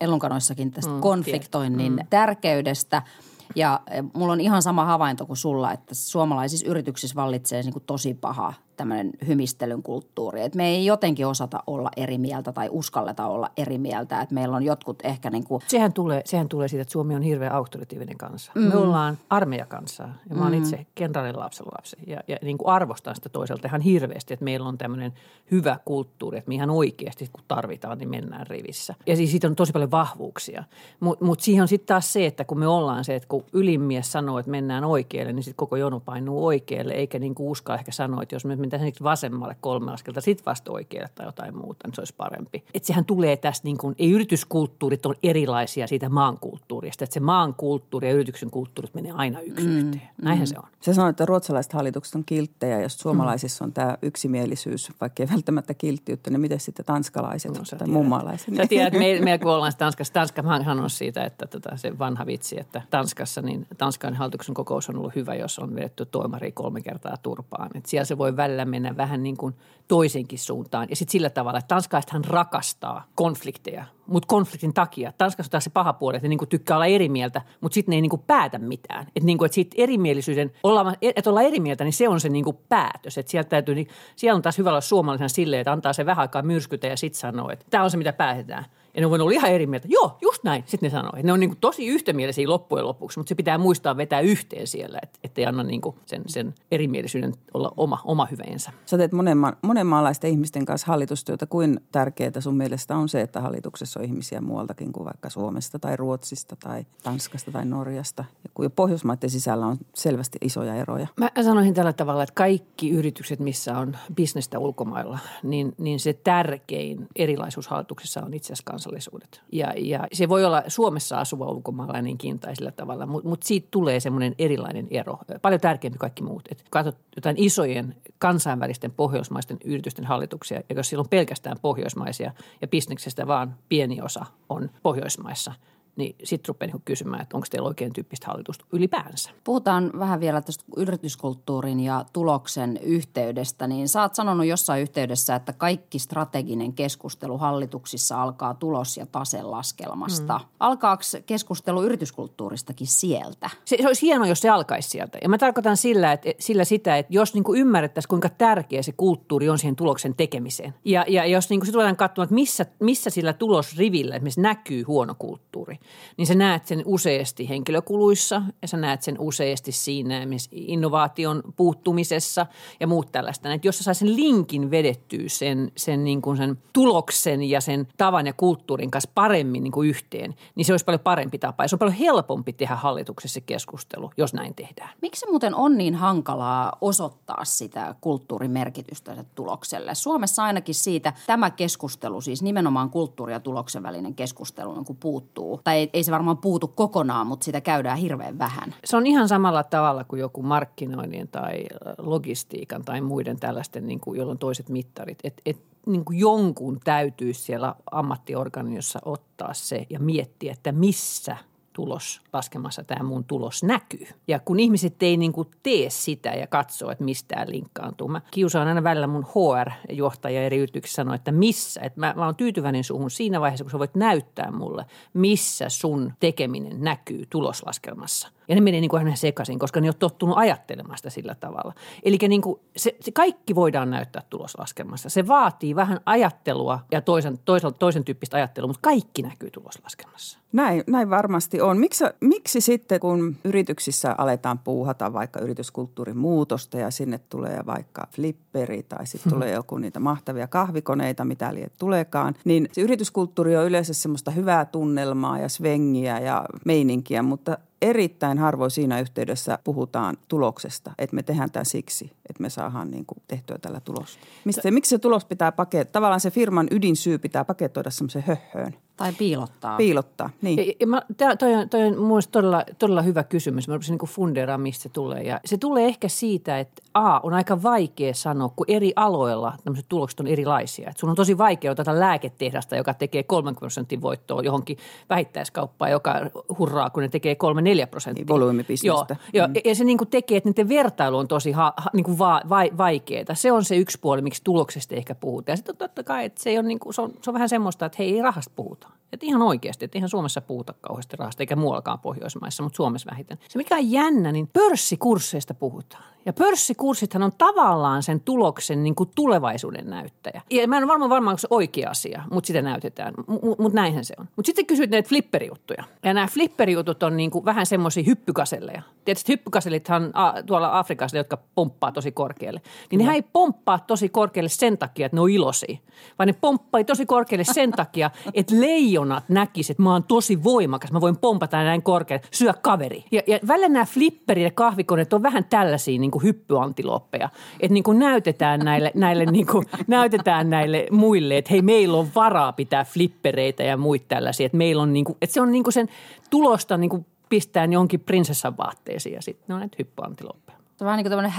Ellunkanoissakin tästä mm, konfliktoinnin mm. tärkeydestä – ja mulla on ihan sama havainto kuin sulla, että suomalaisissa yrityksissä vallitsee niin kuin tosi paha tämmöinen hymistelyn kulttuuri. Että me ei jotenkin osata olla eri mieltä tai uskalleta olla eri mieltä. Että meillä on jotkut ehkä niin kuin... Sehän tulee, sehän tulee siitä, että Suomi on hirveän auktoritiivinen kanssa. Mm. Me ollaan armeijakansaa ja mä oon mm. itse kenraalin lapsen lapsi. Ja, ja niin kuin arvostan sitä toiselta ihan hirveästi, että meillä on tämmöinen hyvä kulttuuri, että me ihan oikeasti kun tarvitaan, niin mennään rivissä. Ja siis siitä on tosi paljon vahvuuksia. Mutta mut siihen on sitten taas se, että kun me ollaan se, että kun ylimies sanoo, että mennään oikealle, niin sitten koko jono painuu oikealle, eikä niin kuin uskalla ehkä sanoa, että jos me mentäisiin vasemmalle kolme askelta, sitten vasta oikealle tai jotain muuta, niin se olisi parempi. Että sehän tulee tästä, niin kuin, ei yrityskulttuurit on erilaisia siitä maankulttuurista, että se maankulttuuri ja yrityksen kulttuurit menee aina yksi mm, yhteen. Näinhän mm. se on. Se sanoo, että ruotsalaiset hallitukset on kilttejä, jos suomalaisissa mm. on tämä yksimielisyys, vaikka ei välttämättä kilttiyttä, niin miten sitten tanskalaiset no, tai mummalaiset? Sä tiedät, me, me kun ollaan Tanskassa, Tanska, mä sanon siitä, että tota, se vanha vitsi, että Tanskassa, niin Tanskan hallituksen kokous on ollut hyvä, jos on vedetty toimari kolme kertaa turpaan. Et siellä se voi välillä mennä vähän niin kuin toisenkin suuntaan. Ja sitten sillä tavalla, että tanskalaisethan rakastaa konflikteja, mutta konfliktin takia. Tanskassa on taas se paha puoli, että ne niin tykkää olla eri mieltä, mutta sitten ne ei niin kuin päätä mitään. Että niin kuin, että siitä erimielisyyden, olla, että olla eri mieltä, niin se on se niin kuin päätös. Että sieltä täytyy, niin siellä on taas hyvä olla suomalaisena silleen, että antaa se vähän aikaa myrskytä ja sitten sanoo, että tämä on se, mitä päätetään – ja ne on voinut olla ihan eri mieltä. Joo, just näin. Sitten ne sanoo. Ne on niin kuin tosi yhtämielisiä loppujen lopuksi, mutta se pitää muistaa vetää yhteen siellä, että ettei anna niin kuin sen, sen erimielisyyden olla oma, oma hyveensä. Sä teet monen, monenmaalaisten ihmisten kanssa hallitustyötä. Kuin tärkeää sun mielestä on se, että hallituksessa on ihmisiä muualtakin kuin vaikka Suomesta tai Ruotsista tai Tanskasta tai Norjasta? Ja kun jo Pohjoismaiden sisällä on selvästi isoja eroja. Mä sanoisin tällä tavalla, että kaikki yritykset, missä on bisnestä ulkomailla, niin, niin se tärkein erilaisuus hallituksessa on itse asiassa kansallisuudet. Ja, ja se voi olla Suomessa asuva ulkomaalainenkin tai sillä tavalla, mutta mut siitä tulee semmoinen erilainen ero. Paljon tärkeämpi kaikki muut. Et katsot jotain isojen kansainvälisten pohjoismaisten yritysten hallituksia, ja jos siellä on pelkästään pohjoismaisia ja bisneksestä vaan pieni osa on Pohjoismaissa – niin sitten rupeaa niin kysymään, että onko teillä oikein tyyppistä hallitusta ylipäänsä. Puhutaan vähän vielä tästä yrityskulttuurin ja tuloksen yhteydestä, niin sä oot sanonut jossain yhteydessä, että kaikki strateginen keskustelu hallituksissa alkaa tulos- ja taselaskelmasta. Hmm. Alkaako keskustelu yrityskulttuuristakin sieltä? Se, se olisi hienoa, jos se alkaisi sieltä. Ja mä tarkoitan sillä, että, sillä sitä, että jos niin ymmärrettäisiin, kuinka tärkeä se kulttuuri on siihen tuloksen tekemiseen. Ja, ja jos niin sitten katsomaan, että missä, missä sillä tulosrivillä esimerkiksi näkyy huono kulttuuri, niin sä näet sen useasti henkilökuluissa ja sä näet sen useasti siinä innovaation puuttumisessa ja muut tällaista. Että jos sä sen linkin vedettyä sen, sen, niin kuin sen tuloksen ja sen tavan ja kulttuurin kanssa paremmin niin kuin yhteen, niin se olisi paljon parempi tapa. Ja se on paljon helpompi tehdä hallituksessa keskustelu, jos näin tehdään. Miksi muuten on niin hankalaa osoittaa sitä kulttuurimerkitystä tulokselle? Suomessa ainakin siitä tämä keskustelu, siis nimenomaan kulttuuri ja tuloksen välinen keskustelu niin puuttuu. Tai ei, ei se varmaan puutu kokonaan, mutta sitä käydään hirveän vähän. Se on ihan samalla tavalla kuin joku markkinoinnin tai logistiikan tai muiden tällaisten, niin kuin, jolloin toiset mittarit. Et, et, niin kuin jonkun täytyy siellä ammattiorganiossa ottaa se ja miettiä, että missä – tulos laskemassa tämä mun tulos näkyy. Ja kun ihmiset ei niin kuin tee sitä ja katsoo, että mistä tämä linkkaantuu. Mä kiusaan aina välillä mun HR-johtaja eri yrityksissä sanoa, että missä. Että mä, mä oon tyytyväinen suhun siinä vaiheessa, kun sä voit näyttää mulle, missä sun tekeminen näkyy tuloslaskelmassa – ja ne menee niin kuin aina sekaisin, koska ne on tottunut ajattelemaan sitä sillä tavalla. Eli niin kuin se, se kaikki voidaan näyttää tuloslaskelmassa. Se vaatii vähän ajattelua ja toisen, toisen, toisen tyyppistä ajattelua, mutta kaikki näkyy tuloslaskelmassa. Näin, näin varmasti on. Miksi, miksi sitten, kun yrityksissä aletaan puuhata vaikka yrityskulttuurin muutosta ja sinne tulee vaikka flipperi tai sitten hmm. tulee joku niitä mahtavia kahvikoneita, mitä liet tuleekaan, niin se yrityskulttuuri on yleensä semmoista hyvää tunnelmaa ja svengiä ja meininkiä, mutta erittäin harvoin siinä yhteydessä puhutaan tuloksesta, että me tehdään tämä siksi, että me saadaan niin kuin tehtyä tällä tulosta. Mistä, miksi se tulos pitää paketoida? Tavallaan se firman ydinsyy pitää paketoida semmoisen höhöön. Tai piilottaa. Piilottaa, niin. Ja, ja mä, toi, on, toi on mun todella, todella hyvä kysymys. Mä rupesin niin fundeeraamaan, mistä se tulee. Ja se tulee ehkä siitä, että A, on aika vaikea sanoa, kun eri aloilla tämmöiset tulokset on erilaisia. Et sun on tosi vaikea ottaa lääketehdasta, joka tekee 30 prosentin voittoa johonkin vähittäiskauppaan, joka hurraa, kun ne tekee 3-4 prosenttia. Niin, volyymibisnestä. Joo, mm. ja se niin kuin tekee, että niiden vertailu on tosi ha, ha, niin kuin va, va, vaikeaa. Se on se yksi puoli, miksi tuloksesta ehkä puhutaan. Ja sitten totta kai, että se on, niin kuin, se on, se on vähän semmoista, että hei, ei rahasta puhuta. Että ihan oikeasti, että ihan Suomessa puhuta kauheasti rahasta, eikä muuallakaan Pohjoismaissa, mutta Suomessa vähiten. Se mikä on jännä, niin pörssikursseista puhutaan. Ja pörssikurssithan on tavallaan sen tuloksen niin kuin tulevaisuuden näyttäjä. Ja mä en varmaan varmaan, onko se oikea asia, mutta sitä näytetään. Mutta näinhän se on. Mutta sitten kysyt näitä flipperijuttuja. Ja nämä flipperijutut on niin kuin vähän semmoisia hyppykaselleja. Tietysti hyppykasellithan a, tuolla Afrikassa, jotka pomppaa tosi korkealle. Niin mm. nehän ei pomppaa tosi korkealle sen takia, että ne on iloisia. Vaan ne pomppaa tosi korkealle sen takia, että leijonat näkisivät, että mä oon tosi voimakas. Mä voin pompata näin korkealle, syö kaveri. Ja, ja välillä nämä flipperit ja kahvikoneet on vähän tällaisia niin kuin hyppyantiloppeja. Että niin kuin näytetään näille, näille, niin kuin, näytetään näille muille, että hei meillä on varaa pitää flippereitä ja muita tällaisia. Että meillä on niin kuin, että se on niin kuin sen tulosta niin kuin pistää johonkin prinsessan vaatteisiin ja sitten ne on näitä hyppyantiloppeja. Se on vähän niin kuin tämmöinen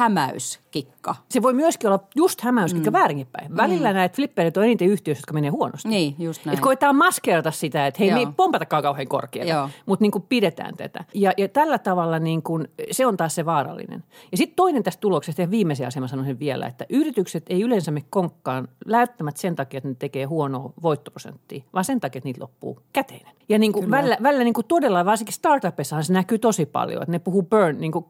hämäyskikka. Se voi myöskin olla just hämäyskikka mm. väärinpäin. Välillä mm. näitä flipperit on eniten yhtiöissä, jotka menee huonosti. Niin, just näin. Että koetaan maskeerata sitä, että hei Joo. me ei pompatakaan kauhean korkealta, mutta niin kuin pidetään tätä. Ja, ja tällä tavalla niin kuin, se on taas se vaarallinen. Ja sitten toinen tästä tuloksesta ja viimeisen aseman sanoisin vielä, että yritykset ei yleensä me konkkaan läyttämättä sen takia, että ne tekee huonoa voittoprosenttia, vaan sen takia, että niitä loppuu käteinen. Ja niin kuin välillä, välillä niin kuin todella, varsinkin startupissa se näkyy tosi paljon, että ne puhuu burn, niin kuin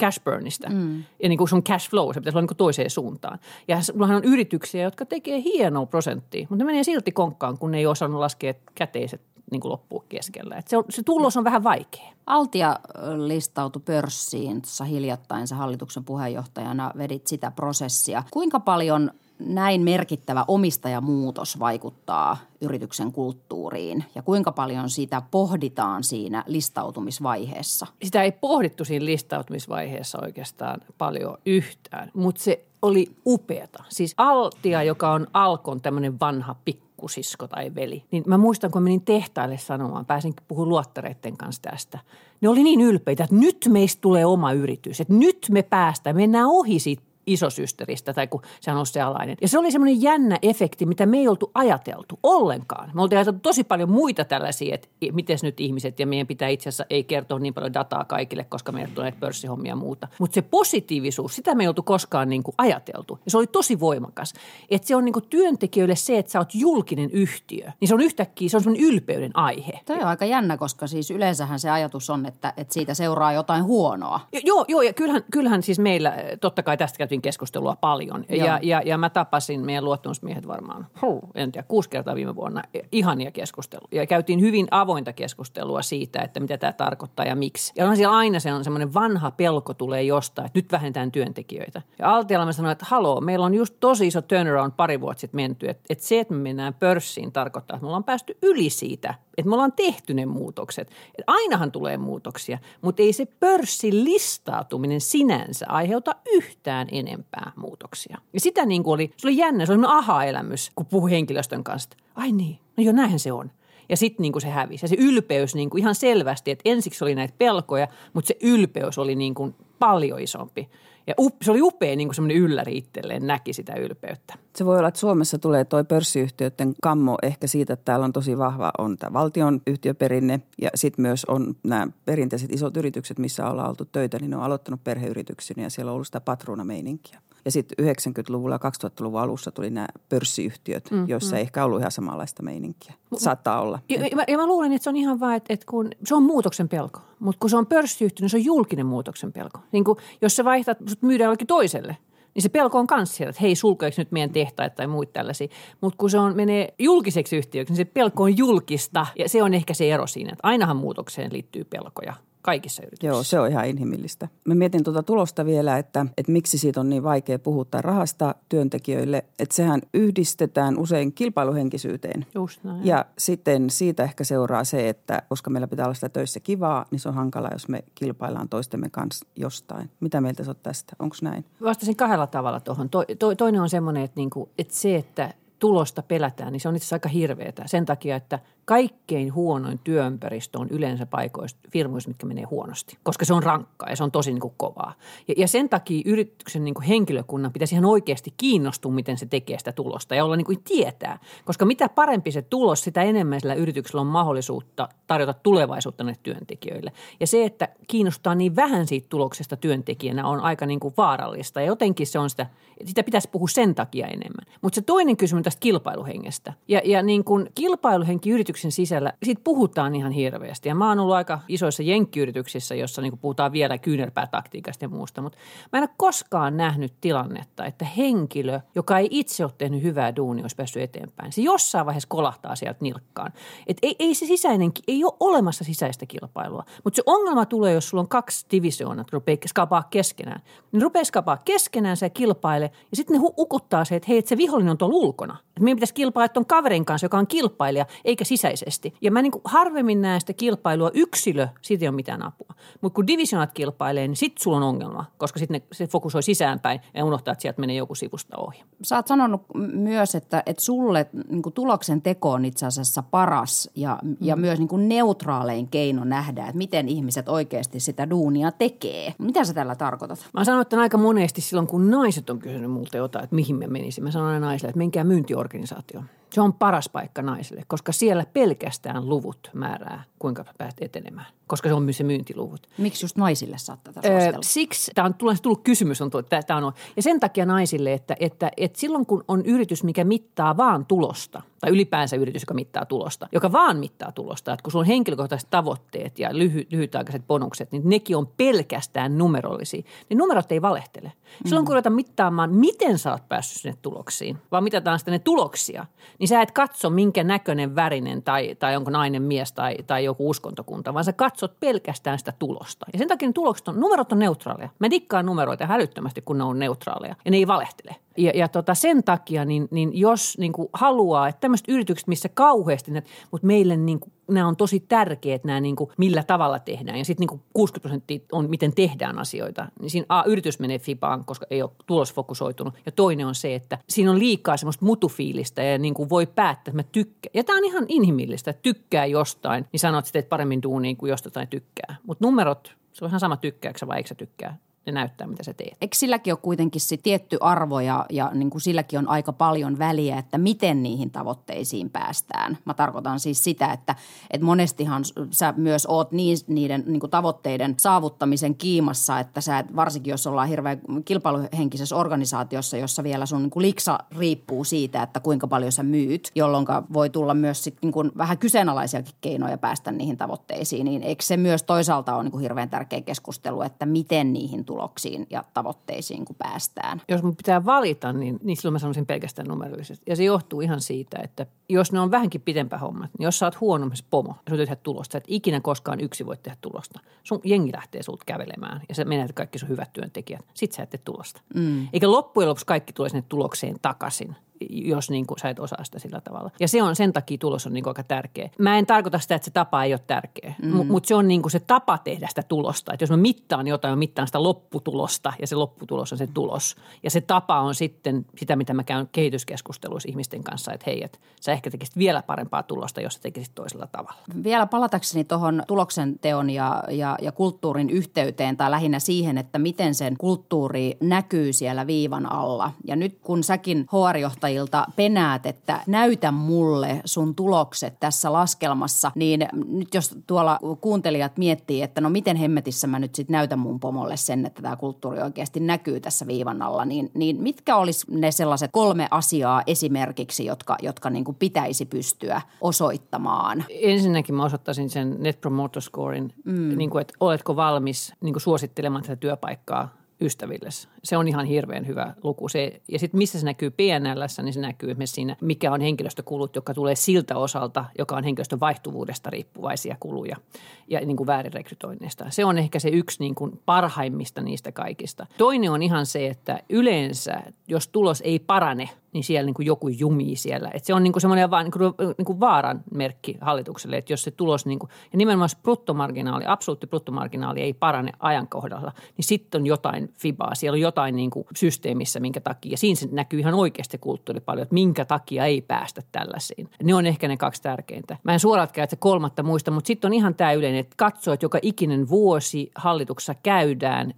cash burnista. Mm. Ja niin kuin sun cash flow, se pitäisi olla niin toiseen suuntaan. Ja sullahan on yrityksiä, jotka tekee hienoa prosenttia, mutta ne menee silti konkkaan, kun ne ei osannut laskea käteiset niin kuin loppuun keskellä. Et se, on, se tulos on vähän vaikea. Altia listautui pörssiin hiljattain, se hallituksen puheenjohtajana vedit sitä prosessia. Kuinka paljon – näin merkittävä omistajamuutos vaikuttaa yrityksen kulttuuriin ja kuinka paljon sitä pohditaan siinä listautumisvaiheessa? Sitä ei pohdittu siinä listautumisvaiheessa oikeastaan paljon yhtään, mutta se oli upeata. Siis Altia, joka on Alkon tämmöinen vanha pikkusisko tai veli, niin mä muistan, kun menin tehtaille sanomaan, pääsin puhumaan luottareiden kanssa tästä. Ne oli niin ylpeitä, että nyt meistä tulee oma yritys, että nyt me päästään, mennään ohi siitä isosysteristä tai kun se on se alainen. Ja se oli semmoinen jännä efekti, mitä me ei oltu ajateltu ollenkaan. Me oltiin ajateltu tosi paljon muita tällaisia, että miten nyt ihmiset ja meidän pitää itse asiassa ei kertoa niin paljon dataa kaikille, koska meillä tulee pörssihommia ja muuta. Mutta se positiivisuus, sitä me ei oltu koskaan niin kuin ajateltu. Ja se oli tosi voimakas. Että se on niin kuin työntekijöille se, että sä oot julkinen yhtiö, niin se on yhtäkkiä, se on semmoinen ylpeyden aihe. Tämä on aika jännä, koska siis yleensähän se ajatus on, että, että siitä seuraa jotain huonoa. Joo, joo ja kyllähän, kyllähän siis meillä, totta kai tästä käytiin käytiin keskustelua paljon. Ja, ja, ja mä tapasin meidän luottamusmiehet varmaan, huh, en tiedä, kuusi kertaa viime vuonna. Ihania keskustelua. Ja käytiin hyvin avointa keskustelua siitä, että mitä tämä tarkoittaa ja miksi. Ja on siellä aina se on semmoinen vanha pelko tulee jostain, että nyt vähennetään työntekijöitä. Ja Altialla mä sanoin, että haloo, meillä on just tosi iso turnaround pari vuotta sitten menty. Että, että se, että me mennään pörssiin tarkoittaa, että me ollaan päästy yli siitä, että me ollaan tehty ne muutokset. Että ainahan tulee muutoksia, mutta ei se pörssin listautuminen sinänsä aiheuta yhtään enempää muutoksia. Ja sitä niin kuin oli, se oli jännä, se oli aha-elämys, kun puhui henkilöstön kanssa. Ai niin, no joo, näinhän se on. Ja sitten niin se hävisi. Ja se ylpeys niin kuin ihan selvästi, että ensiksi oli näitä pelkoja, mutta se ylpeys oli niin kuin paljon isompi. Ja up, se oli upea niin semmoinen ylläri itselleen, näki sitä ylpeyttä. Se voi olla, että Suomessa tulee toi pörssiyhtiöiden kammo ehkä siitä, että täällä on tosi vahva on tämä valtion yhtiöperinne ja sitten myös on nämä perinteiset isot yritykset, missä ollaan oltu töitä, niin ne on aloittanut perheyrityksinä ja siellä on ollut sitä patruunameininkiä. Ja sitten 90-luvulla ja 2000-luvun alussa tuli nämä pörssiyhtiöt, mm, joissa mm. ei ehkä ollut ihan samanlaista meininkiä. Saattaa olla. Ja, ja, mä, ja mä luulen, että se on ihan vaan, että, että kun se on muutoksen pelko. Mutta kun se on pörssiyhtiö, niin se on julkinen muutoksen pelko. Niin kun, jos se vaihtaa, sut myydään jollekin toiselle, niin se pelko on myös siellä, että hei, sulkeeko nyt meidän tehtaita tai muita tällaisia. Mutta kun se on, menee julkiseksi yhtiöksi, niin se pelko on julkista ja se on ehkä se ero siinä, että ainahan muutokseen liittyy pelkoja kaikissa yrityksissä. Joo, se on ihan inhimillistä. Mä mietin tuota tulosta vielä, että, että miksi siitä on niin vaikea puhuttaa rahasta työntekijöille. Että sehän yhdistetään usein kilpailuhenkisyyteen. Just näin. Ja sitten siitä ehkä seuraa se, että koska meillä pitää olla sitä töissä kivaa, niin se on hankala, jos me kilpaillaan toistemme kanssa jostain. Mitä mieltä sä oot tästä? Onko näin? Vastasin kahdella tavalla tuohon. To, to, toinen on semmoinen, että, niinku, että se, että tulosta pelätään, niin se on itse asiassa aika hirveätä. Sen takia, että kaikkein huonoin työympäristö on yleensä paikoista, firmoissa, mitkä menee huonosti, koska se on rankkaa ja se on tosi niin kuin kovaa. Ja, ja sen takia yrityksen niin kuin henkilökunnan pitäisi ihan oikeasti kiinnostua, miten se tekee sitä tulosta ja olla niin kuin tietää. Koska mitä parempi se tulos, sitä enemmän sillä yrityksellä on mahdollisuutta tarjota tulevaisuutta näille työntekijöille. Ja se, että kiinnostaa niin vähän siitä tuloksesta työntekijänä on aika niin kuin vaarallista ja jotenkin se on sitä, sitä pitäisi puhua sen takia enemmän. Mutta se toinen kysymys tästä kilpailuhengestä. Ja, ja niin kuin kilpailuhenki yrityksen sisällä, siitä puhutaan ihan hirveästi. Ja mä oon ollut aika isoissa jenkkiyrityksissä, jossa niin puhutaan vielä kyynärpäätaktiikasta ja muusta. Mutta mä en ole koskaan nähnyt tilannetta, että henkilö, joka ei itse ole tehnyt hyvää duunia, olisi päässyt eteenpäin. Se jossain vaiheessa kolahtaa sieltä nilkkaan. Et ei, ei se sisäinen, ei ole olemassa sisäistä kilpailua. Mutta se ongelma tulee, jos sulla on kaksi divisioonaa, että rupeaa skapaa keskenään. Niin rupeaa skapaa keskenään, se kilpailee ja sitten ne ukuttaa se, että hei, että se vihollinen on tuolla ulkona. Että meidän pitäisi kilpailla tuon kaverin kanssa, joka on kilpailija, eikä sisäisesti. Ja mä niin kuin harvemmin näen sitä kilpailua yksilö, siitä ei ole mitään apua. Mutta kun divisionat kilpailee, niin sitten sulla on ongelma, koska sitten se fokusoi sisäänpäin ja unohtaa, että sieltä menee joku sivusta ohi. Sä oot sanonut myös, että, että sulle niin kuin tuloksen teko on itse asiassa paras ja, mm. ja myös niin kuin neutraalein keino nähdä, että miten ihmiset oikeasti sitä duunia tekee. Mitä sä tällä tarkoitat? Mä sanon, että aika monesti silloin, kun naiset on kysynyt multa jotain, että mihin me menisimme. Mä sanon aina naisille, että menkää myyntiorganisaatioon. Se on paras paikka naiselle, koska siellä pelkästään luvut määrää, kuinka pääset etenemään koska se on myös se myyntiluvut. Miksi just naisille saattaa tätä öö, Siksi, tämä on tullut, tullut kysymys, on tullut, tämä on, ja sen takia naisille, että, että, että silloin kun on yritys, mikä mittaa vaan tulosta, tai ylipäänsä yritys, joka mittaa tulosta, joka vaan mittaa tulosta, että kun sulla on henkilökohtaiset tavoitteet ja lyhy, lyhytaikaiset bonukset, niin nekin on pelkästään numerollisia, niin numerot ei valehtele. Silloin mm. kun ruvetaan mittaamaan, miten sä oot päässyt sinne tuloksiin, vaan mitataan sitten ne tuloksia, niin sä et katso minkä näköinen, värinen tai, tai onko nainen, mies tai, tai joku uskontokunta, vaan sä katsot pelkästään sitä tulosta. Ja sen takia ne tulokset on, numerot on neutraaleja. Mä dikkaan numeroita hälyttömästi, kun ne on neutraaleja ja ne ei valehtele. Ja, ja tota, sen takia, niin, niin jos niin kuin haluaa, että tämmöiset yritykset, missä kauheasti, mutta meille niin kuin, nämä on tosi tärkeät, nämä niin kuin, millä tavalla tehdään. Ja sitten niin 60 prosenttia on, miten tehdään asioita. Niin siinä A, yritys menee FIBAan, koska ei ole tulosfokusoitunut. Ja toinen on se, että siinä on liikaa semmoista mutufiilistä ja niin kuin voi päättää, että mä tykkään. Ja tämä on ihan inhimillistä, että tykkää jostain, niin sanot, että paremmin duunia kuin jostain tykkää. Mutta numerot, se on ihan sama tykkääksä vai eikö sä tykkää ne näyttää, mitä sä teet. Eikö silläkin ole kuitenkin se tietty arvo ja, ja niin kuin silläkin on aika paljon väliä, että miten niihin tavoitteisiin päästään. Mä tarkoitan siis sitä, että, että monestihan sä myös oot niin, niiden niin kuin tavoitteiden saavuttamisen kiimassa, että sä et, varsinkin jos ollaan hirveän kilpailuhenkisessä organisaatiossa, jossa vielä sun niin kuin liksa riippuu siitä, että kuinka paljon sä myyt, jolloin voi tulla myös sit niin kuin vähän kyseenalaisiakin keinoja päästä niihin tavoitteisiin, niin eikö se myös toisaalta ole niin kuin hirveän tärkeä keskustelu, että miten niihin tulee tuloksiin ja tavoitteisiin, kun päästään. Jos mun pitää valita, niin, niin silloin mä sanoisin pelkästään numerollisesti. Ja se johtuu ihan siitä, että jos ne on vähänkin pitempä hommat, niin jos sä oot huono pomo ja sä tehdä tulosta, sä et ikinä koskaan yksi voi tehdä tulosta. Sun jengi lähtee sulta kävelemään ja sä menet kaikki sun hyvät työntekijät. Sit sä et tee tulosta. Mm. Eikä loppujen lopuksi kaikki tulee sinne tulokseen takaisin jos niin kuin sä et osaa sitä sillä tavalla. Ja se on sen takia tulos on niin kuin aika tärkeä. Mä en tarkoita sitä, että se tapa ei ole tärkeä, mm. mutta se on niin kuin se tapa tehdä sitä tulosta. Että jos mä mittaan jotain, mä mittaan sitä lopputulosta ja se lopputulos on se tulos. Ja se tapa on sitten sitä, mitä mä käyn kehityskeskusteluissa ihmisten kanssa, että hei, että sä ehkä tekisit vielä parempaa tulosta, jos sä tekisit toisella tavalla. Vielä palatakseni tuohon tuloksen teon ja, ja, ja kulttuurin yhteyteen tai lähinnä siihen, että miten sen kulttuuri näkyy siellä viivan alla. Ja nyt kun säkin hr johtajilta penaat, että näytä mulle sun tulokset tässä laskelmassa, niin nyt jos tuolla kuuntelijat miettii, että no miten hemmetissä mä nyt sitten näytän mun pomolle sen, että tämä kulttuuri oikeasti näkyy tässä viivan alla, niin, niin mitkä olisi ne sellaiset kolme asiaa esimerkiksi, jotka, jotka niin kuin pitäisi pystyä osoittamaan? Ensinnäkin mä osoittaisin sen Net Promoter Scorein, mm. niin kuin, että oletko valmis niin kuin suosittelemaan tätä työpaikkaa ystäville. Se on ihan hirveän hyvä luku. Se, ja sitten missä se näkyy PNL, niin se näkyy myös siinä, mikä on henkilöstökulut, joka tulee siltä osalta, joka on henkilöstön vaihtuvuudesta riippuvaisia kuluja ja niin kuin väärinrekrytoinnista. Se on ehkä se yksi niin kuin parhaimmista niistä kaikista. Toinen on ihan se, että yleensä, jos tulos ei parane – niin siellä niin kuin joku jumii siellä. Et se on niin kuin semmoinen vaan niin kuin, niin kuin vaaran merkki hallitukselle, että jos se tulos, niin kuin, ja nimenomaan bruttomarginaali, absoluutti bruttomarginaali ei parane ajankohdalla, niin sitten on jotain fibaa. Siellä on jotain niin kuin systeemissä, minkä takia. Ja siinä se näkyy ihan oikeasti kulttuuri paljon, että minkä takia ei päästä tällaisiin. Ne on ehkä ne kaksi tärkeintä. Mä en suoraan käytä kolmatta muista, mutta sitten on ihan tämä yleinen, että katsoo, että joka ikinen vuosi hallituksessa käydään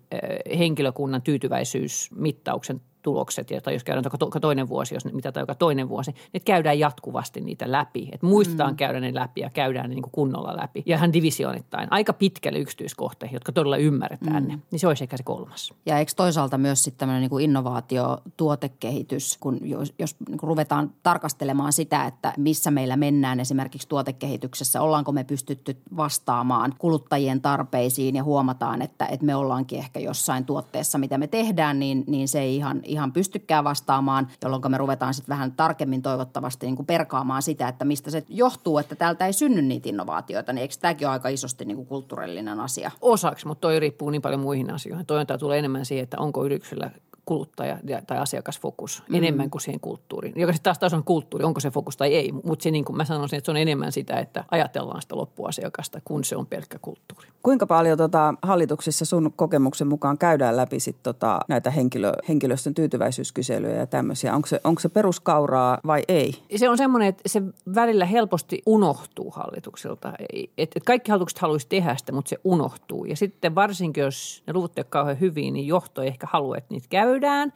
henkilökunnan tyytyväisyysmittauksen tulokset, tai jos käydään joka toinen vuosi, jos mitataan joka toinen vuosi, niin käydään jatkuvasti niitä läpi. Että muistetaan mm. käydä ne läpi ja käydään ne niin kuin kunnolla läpi. Ja ihan divisioonittain, aika pitkälle yksityiskohteihin, jotka todella ymmärretään mm. ne. Niin se olisi ehkä se kolmas. Ja eikö toisaalta myös sitten tämmöinen niin kuin innovaatio, tuotekehitys, kun jos, jos niin kuin ruvetaan tarkastelemaan sitä, että missä meillä mennään esimerkiksi tuotekehityksessä, ollaanko me pystytty vastaamaan kuluttajien tarpeisiin ja huomataan, että, että me ollaankin ehkä jossain tuotteessa, mitä me tehdään, niin, niin se ei ihan, ihan pystykään vastaamaan, jolloin me ruvetaan sitten vähän tarkemmin toivottavasti niin kuin perkaamaan sitä, että mistä se johtuu, että täältä ei synny niitä innovaatioita, niin eikö tämäkin ole aika isosti niin kuin kulttuurillinen asia? Osaksi, mutta toi riippuu niin paljon muihin asioihin. Toi tulee enemmän siihen, että onko yrityksellä kuluttaja- tai asiakasfokus mm. enemmän kuin siihen kulttuuriin. Joka sitten taas taas on kulttuuri, onko se fokus tai ei. Mutta se niin kuin mä sanoisin, että se on enemmän sitä, että ajatellaan sitä loppuasiakasta, kun se on pelkkä kulttuuri. Kuinka paljon tota, hallituksissa sun kokemuksen mukaan käydään läpi sit, tota, näitä henkilö, henkilöstön tyytyväisyyskyselyjä ja tämmöisiä? Onko se, onko se peruskauraa vai ei? Se on semmoinen, että se välillä helposti unohtuu hallitukselta. Et, et kaikki hallitukset haluaisi tehdä sitä, mutta se unohtuu. Ja sitten varsinkin, jos ne luvut kauhean hyvin, niin johto ei ehkä halua, että niitä käydään.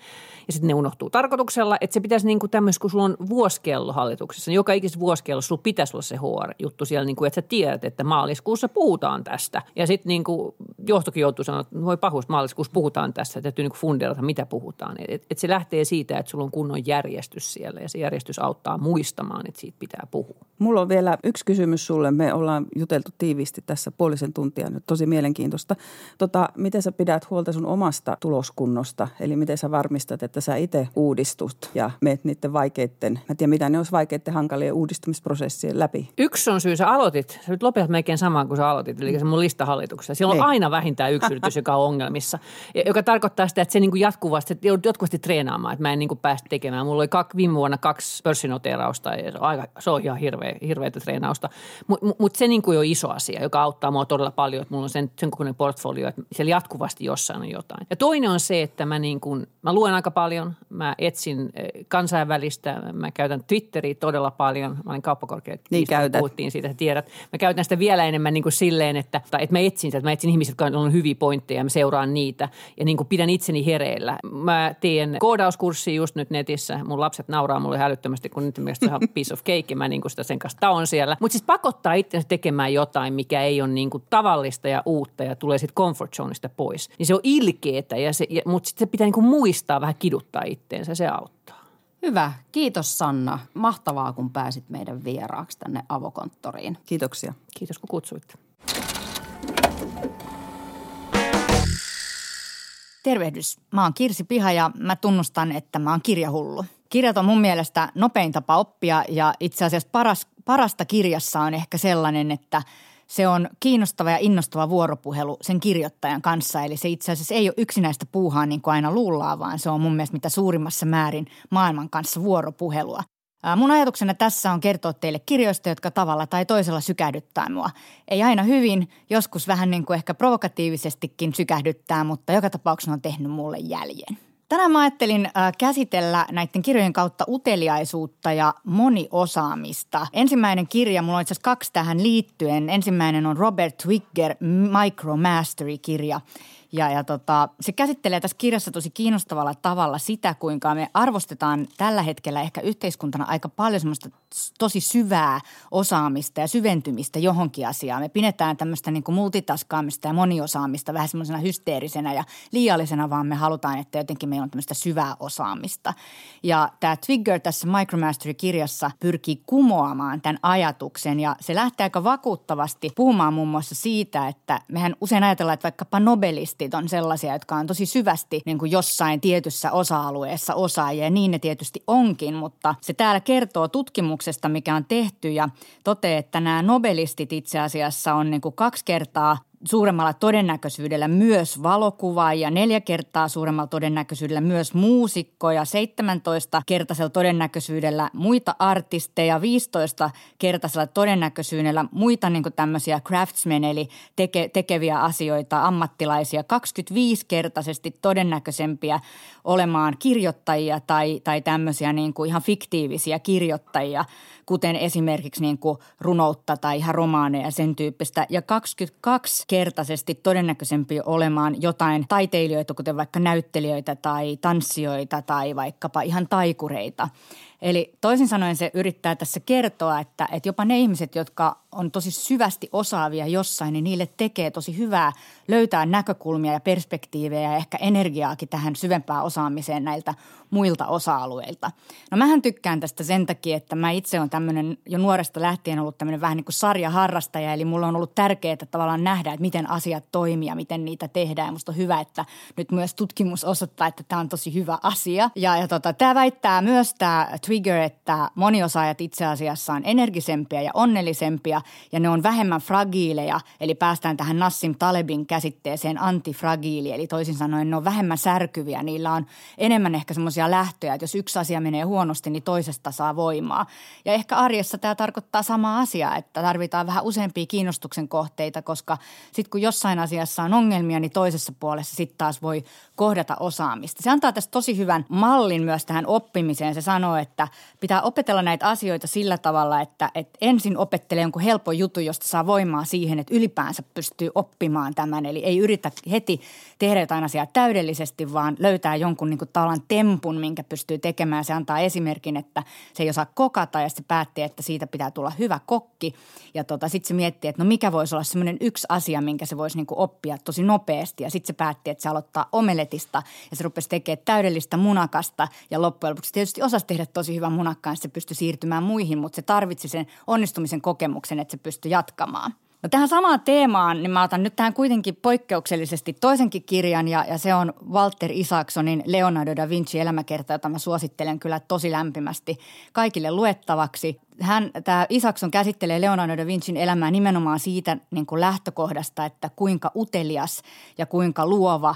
Ja sitten ne unohtuu tarkoituksella, että se pitäisi niin kuin tämmöistä, kun sulla on vuosikello hallituksessa, niin joka ikisessä vuosikello sulla pitäisi olla se HR-juttu siellä, niin kuin, että sä tiedät, että maaliskuussa puhutaan tästä. Ja sitten niin kuin johtokin joutuu sanoa, että voi pahuus maaliskuussa puhutaan tässä, että täytyy niin funderata, mitä puhutaan. Et, et se lähtee siitä, että sulla on kunnon järjestys siellä ja se järjestys auttaa muistamaan, että siitä pitää puhua. Mulla on vielä yksi kysymys sulle. Me ollaan juteltu tiiviisti tässä puolisen tuntia nyt, tosi mielenkiintoista. Tota, miten sä pidät huolta sun omasta tuloskunnosta? Eli miten sä varmistat, että sä itse uudistut ja meet niiden vaikeiden, mä tiedän mitä ne olisi vaikeiden hankalien uudistumisprosessien läpi? Yksi on syy, sä aloitit, sä nyt lopetat melkein samaan kuin sä aloitit, eli se mun listahallituksessa. Siellä on Ei. aina vähintään yksi yritys, joka on ongelmissa, joka tarkoittaa sitä, että se niin kuin jatkuvasti, joudut jatkuvasti treenaamaan, että mä en niin kuin päästä tekemään. Mulla oli kak, viime vuonna kaksi pörssinoteerausta ja aika, se on ihan hirveä, hirveätä treenausta. Mutta mut se niin kuin on iso asia, joka auttaa mua todella paljon, että mulla on sen, sen kokoinen portfolio, että siellä jatkuvasti jossain on jotain. Ja toinen on se, että mä, niin kuin, mä luen aika paljon, mä etsin eh, kansainvälistä, mä käytän Twitteriä todella paljon. Mä olin kauppakorkeat, niin käytät. puhuttiin siitä, että tiedät. Mä käytän sitä vielä enemmän niin kuin silleen, että, että mä etsin sitä, että mä etsin ihmisiä, jotka on hyviä pointteja ja mä seuraan niitä ja niin kuin pidän itseni hereillä. Mä teen koodauskurssia just nyt netissä. Mun lapset nauraa mulle hälyttömästi, kun nyt mielestä ihan piece of cake. Mä niin kuin sitä sen kanssa taon siellä. Mutta siis pakottaa itsensä tekemään jotain, mikä ei ole niin kuin tavallista ja uutta ja tulee sitten comfort zoneista pois. Niin se on ilkeetä, ja se, ja, mutta sitten se pitää niin kuin muistaa vähän kiduttaa itteensä. Se auttaa. Hyvä. Kiitos Sanna. Mahtavaa, kun pääsit meidän vieraaksi tänne avokonttoriin. Kiitoksia. Kiitos, kun kutsuitte. Tervehdys. Mä oon Kirsi Piha ja mä tunnustan, että mä oon kirjahullu. Kirjat on mun mielestä nopein tapa oppia ja itse asiassa paras, parasta kirjassa on ehkä sellainen, että se on kiinnostava ja innostava vuoropuhelu sen kirjoittajan kanssa. Eli se itse asiassa ei ole yksinäistä puuhaa niin kuin aina luullaan, vaan se on mun mielestä mitä suurimmassa määrin maailman kanssa vuoropuhelua. Mun ajatuksena tässä on kertoa teille kirjoista, jotka tavalla tai toisella sykähdyttää mua. Ei aina hyvin, joskus vähän niin kuin ehkä provokatiivisestikin sykähdyttää, mutta joka tapauksessa on tehnyt mulle jäljen. Tänään mä ajattelin käsitellä näiden kirjojen kautta uteliaisuutta ja moniosaamista. Ensimmäinen kirja, mulla on itse asiassa kaksi tähän liittyen. Ensimmäinen on Robert Twigger Micromastery-kirja – ja, ja tota, se käsittelee tässä kirjassa tosi kiinnostavalla tavalla sitä, kuinka me arvostetaan tällä hetkellä ehkä yhteiskuntana aika paljon semmoista tosi syvää osaamista ja syventymistä johonkin asiaan. Me pidetään tämmöistä niin kuin multitaskaamista ja moniosaamista vähän semmoisena hysteerisenä ja liiallisena, vaan me halutaan, että jotenkin meillä on tämmöistä syvää osaamista. Ja tämä Twigger tässä Micromastery-kirjassa pyrkii kumoamaan tämän ajatuksen ja se lähtee aika vakuuttavasti puhumaan muun muassa siitä, että mehän usein ajatellaan, että vaikkapa nobelisti artistit on sellaisia, jotka on tosi syvästi niin kuin jossain tietyssä osa-alueessa osaajia. Ja niin ne tietysti onkin, mutta se täällä kertoo tutkimuksesta, mikä on tehty ja toteaa, että nämä nobelistit itse asiassa on niin kuin kaksi kertaa suuremmalla todennäköisyydellä myös valokuvaajia, neljä kertaa suuremmalla todennäköisyydellä myös muusikkoja, 17 kertaisella todennäköisyydellä muita artisteja, 15 kertaisella todennäköisyydellä muita niin tämmöisiä craftsmen eli teke, tekeviä asioita, ammattilaisia, 25 kertaisesti todennäköisempiä olemaan kirjoittajia tai, tai tämmöisiä niin kuin ihan fiktiivisiä kirjoittajia, kuten esimerkiksi niin kuin runoutta tai ihan romaaneja sen tyyppistä. Ja 22 kertaisesti todennäköisempi olemaan jotain taiteilijoita, kuten vaikka näyttelijöitä tai tanssijoita tai vaikkapa ihan taikureita. Eli toisin sanoen se yrittää tässä kertoa, että, että jopa ne ihmiset, jotka on tosi syvästi osaavia jossain, niin niille tekee tosi hyvää löytää näkökulmia ja perspektiivejä ja ehkä energiaakin tähän syvempään osaamiseen näiltä muilta osa-alueilta. No mähän tykkään tästä sen takia, että mä itse olen tämmöinen jo nuoresta lähtien ollut tämmöinen vähän niin kuin sarjaharrastaja, eli mulla on ollut tärkeää tavallaan nähdä, että miten asiat toimii ja miten niitä tehdään. Ja musta on hyvä, että nyt myös tutkimus osoittaa, että tämä on tosi hyvä asia. Ja, ja tota, tämä väittää myös tämä Trigger, että moniosaajat itse asiassa on energisempiä ja onnellisempia ja ne on vähemmän fragiileja, eli päästään tähän Nassim Talebin käsitteeseen antifragiili, eli toisin sanoen ne on vähemmän särkyviä, niillä on enemmän ehkä semmoisia lähtöjä, että jos yksi asia menee huonosti, niin toisesta saa voimaa. Ja ehkä arjessa tämä tarkoittaa samaa asiaa, että tarvitaan vähän useampia kiinnostuksen kohteita, koska sitten kun jossain asiassa on ongelmia, niin toisessa puolessa sitten taas voi kohdata osaamista. Se antaa tästä tosi hyvän mallin myös tähän oppimiseen. Se sanoo, että pitää opetella näitä asioita sillä tavalla, että, että ensin opettelee jonkun helppo juttu, josta saa voimaa siihen, että ylipäänsä pystyy oppimaan tämän. Eli ei yritä heti tehdä jotain asiaa täydellisesti, vaan löytää jonkun niin kuin tavallaan tempun, minkä pystyy tekemään. Se antaa esimerkin, että se ei osaa kokata ja se päätti, että siitä pitää tulla hyvä kokki. Ja tota, sitten se miettii, että no mikä voisi olla semmoinen yksi asia, minkä se voisi niin kuin oppia tosi nopeasti. Ja sitten se päätti, että se aloittaa omeletista ja se rupesi tekemään täydellistä munakasta. Ja loppujen lopuksi tietysti osasi tehdä tosi hyvän munakkaan, se pystyi siirtymään muihin, mutta se tarvitsi sen onnistumisen kokemuksen, että se pystyi jatkamaan. No tähän samaan teemaan, niin mä otan nyt tähän kuitenkin poikkeuksellisesti toisenkin kirjan ja, ja se on Walter Isaacsonin Leonardo da Vinci elämäkerta, jota mä suosittelen kyllä tosi lämpimästi kaikille luettavaksi. Hän, tämä Isaacson käsittelee Leonardo da Vincin elämää nimenomaan siitä niin kuin lähtökohdasta, että kuinka utelias ja kuinka luova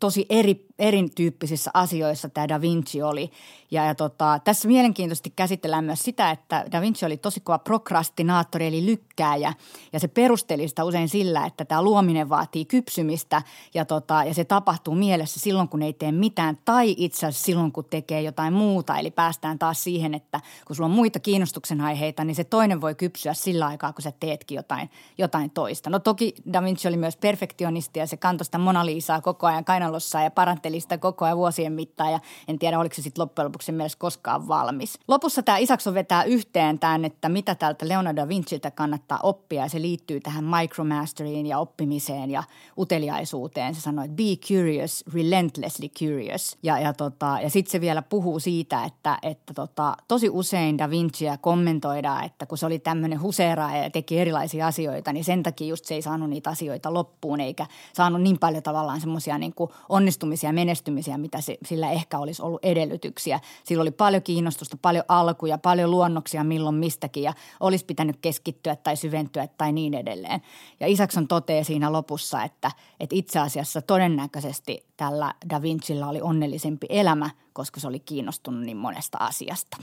tosi eri, erityyppisissä asioissa tämä Da Vinci oli. Ja, ja tota, tässä mielenkiintoisesti käsitellään myös sitä, että Da Vinci oli tosi kova prokrastinaattori eli lykkääjä. Ja se perusteli sitä usein sillä, että tämä luominen vaatii kypsymistä ja, tota, ja se tapahtuu mielessä silloin, kun ei tee mitään tai itse asiassa silloin, kun tekee jotain muuta. Eli päästään taas siihen, että kun sulla on muita kiinnostuksen aiheita, niin se toinen voi kypsyä sillä aikaa, kun sä teetkin jotain, jotain toista. No toki Da Vinci oli myös perfektionisti ja se kantoi sitä Mona Lisaa koko ajan kainalossa ja paranteli sitä koko ajan vuosien mittaan ja en tiedä, oliko se sitten loppujen lopuksi mielessä koskaan valmis. Lopussa tämä Isakso vetää yhteen tämän, että mitä tältä Leonardo da Vinciltä kannattaa oppia ja se liittyy tähän micromasteriin ja oppimiseen ja uteliaisuuteen. Se sanoi, että be curious, relentlessly curious. Ja, ja, tota, ja sitten se vielä puhuu siitä, että, että tota, tosi usein Da Vinciä kommentoidaan, että kun se oli tämmöinen huseeraaja ja teki erilaisia asioita, niin sen takia just se ei saanut niitä asioita loppuun eikä saanut niin paljon tavallaan semmoisia niin kuin onnistumisia ja menestymisiä, mitä se, sillä ehkä olisi ollut edellytyksiä. Sillä oli paljon kiinnostusta, paljon alkuja, paljon luonnoksia milloin mistäkin ja olisi pitänyt keskittyä tai syventyä tai niin edelleen. Ja Isakson toteaa siinä lopussa, että, että itse asiassa todennäköisesti tällä Da Vincilla oli onnellisempi elämä, koska se oli kiinnostunut niin monesta asiasta.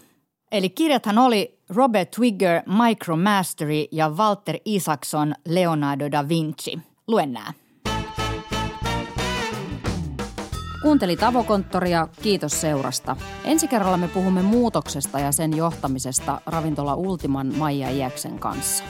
Eli kirjathan oli Robert Twigger, Micromastery ja Walter Isaacson, Leonardo da Vinci. Luen nää. Kuuntelit Avokonttoria, kiitos seurasta. Ensi kerralla me puhumme muutoksesta ja sen johtamisesta ravintola Ultiman Maija Iäksen kanssa.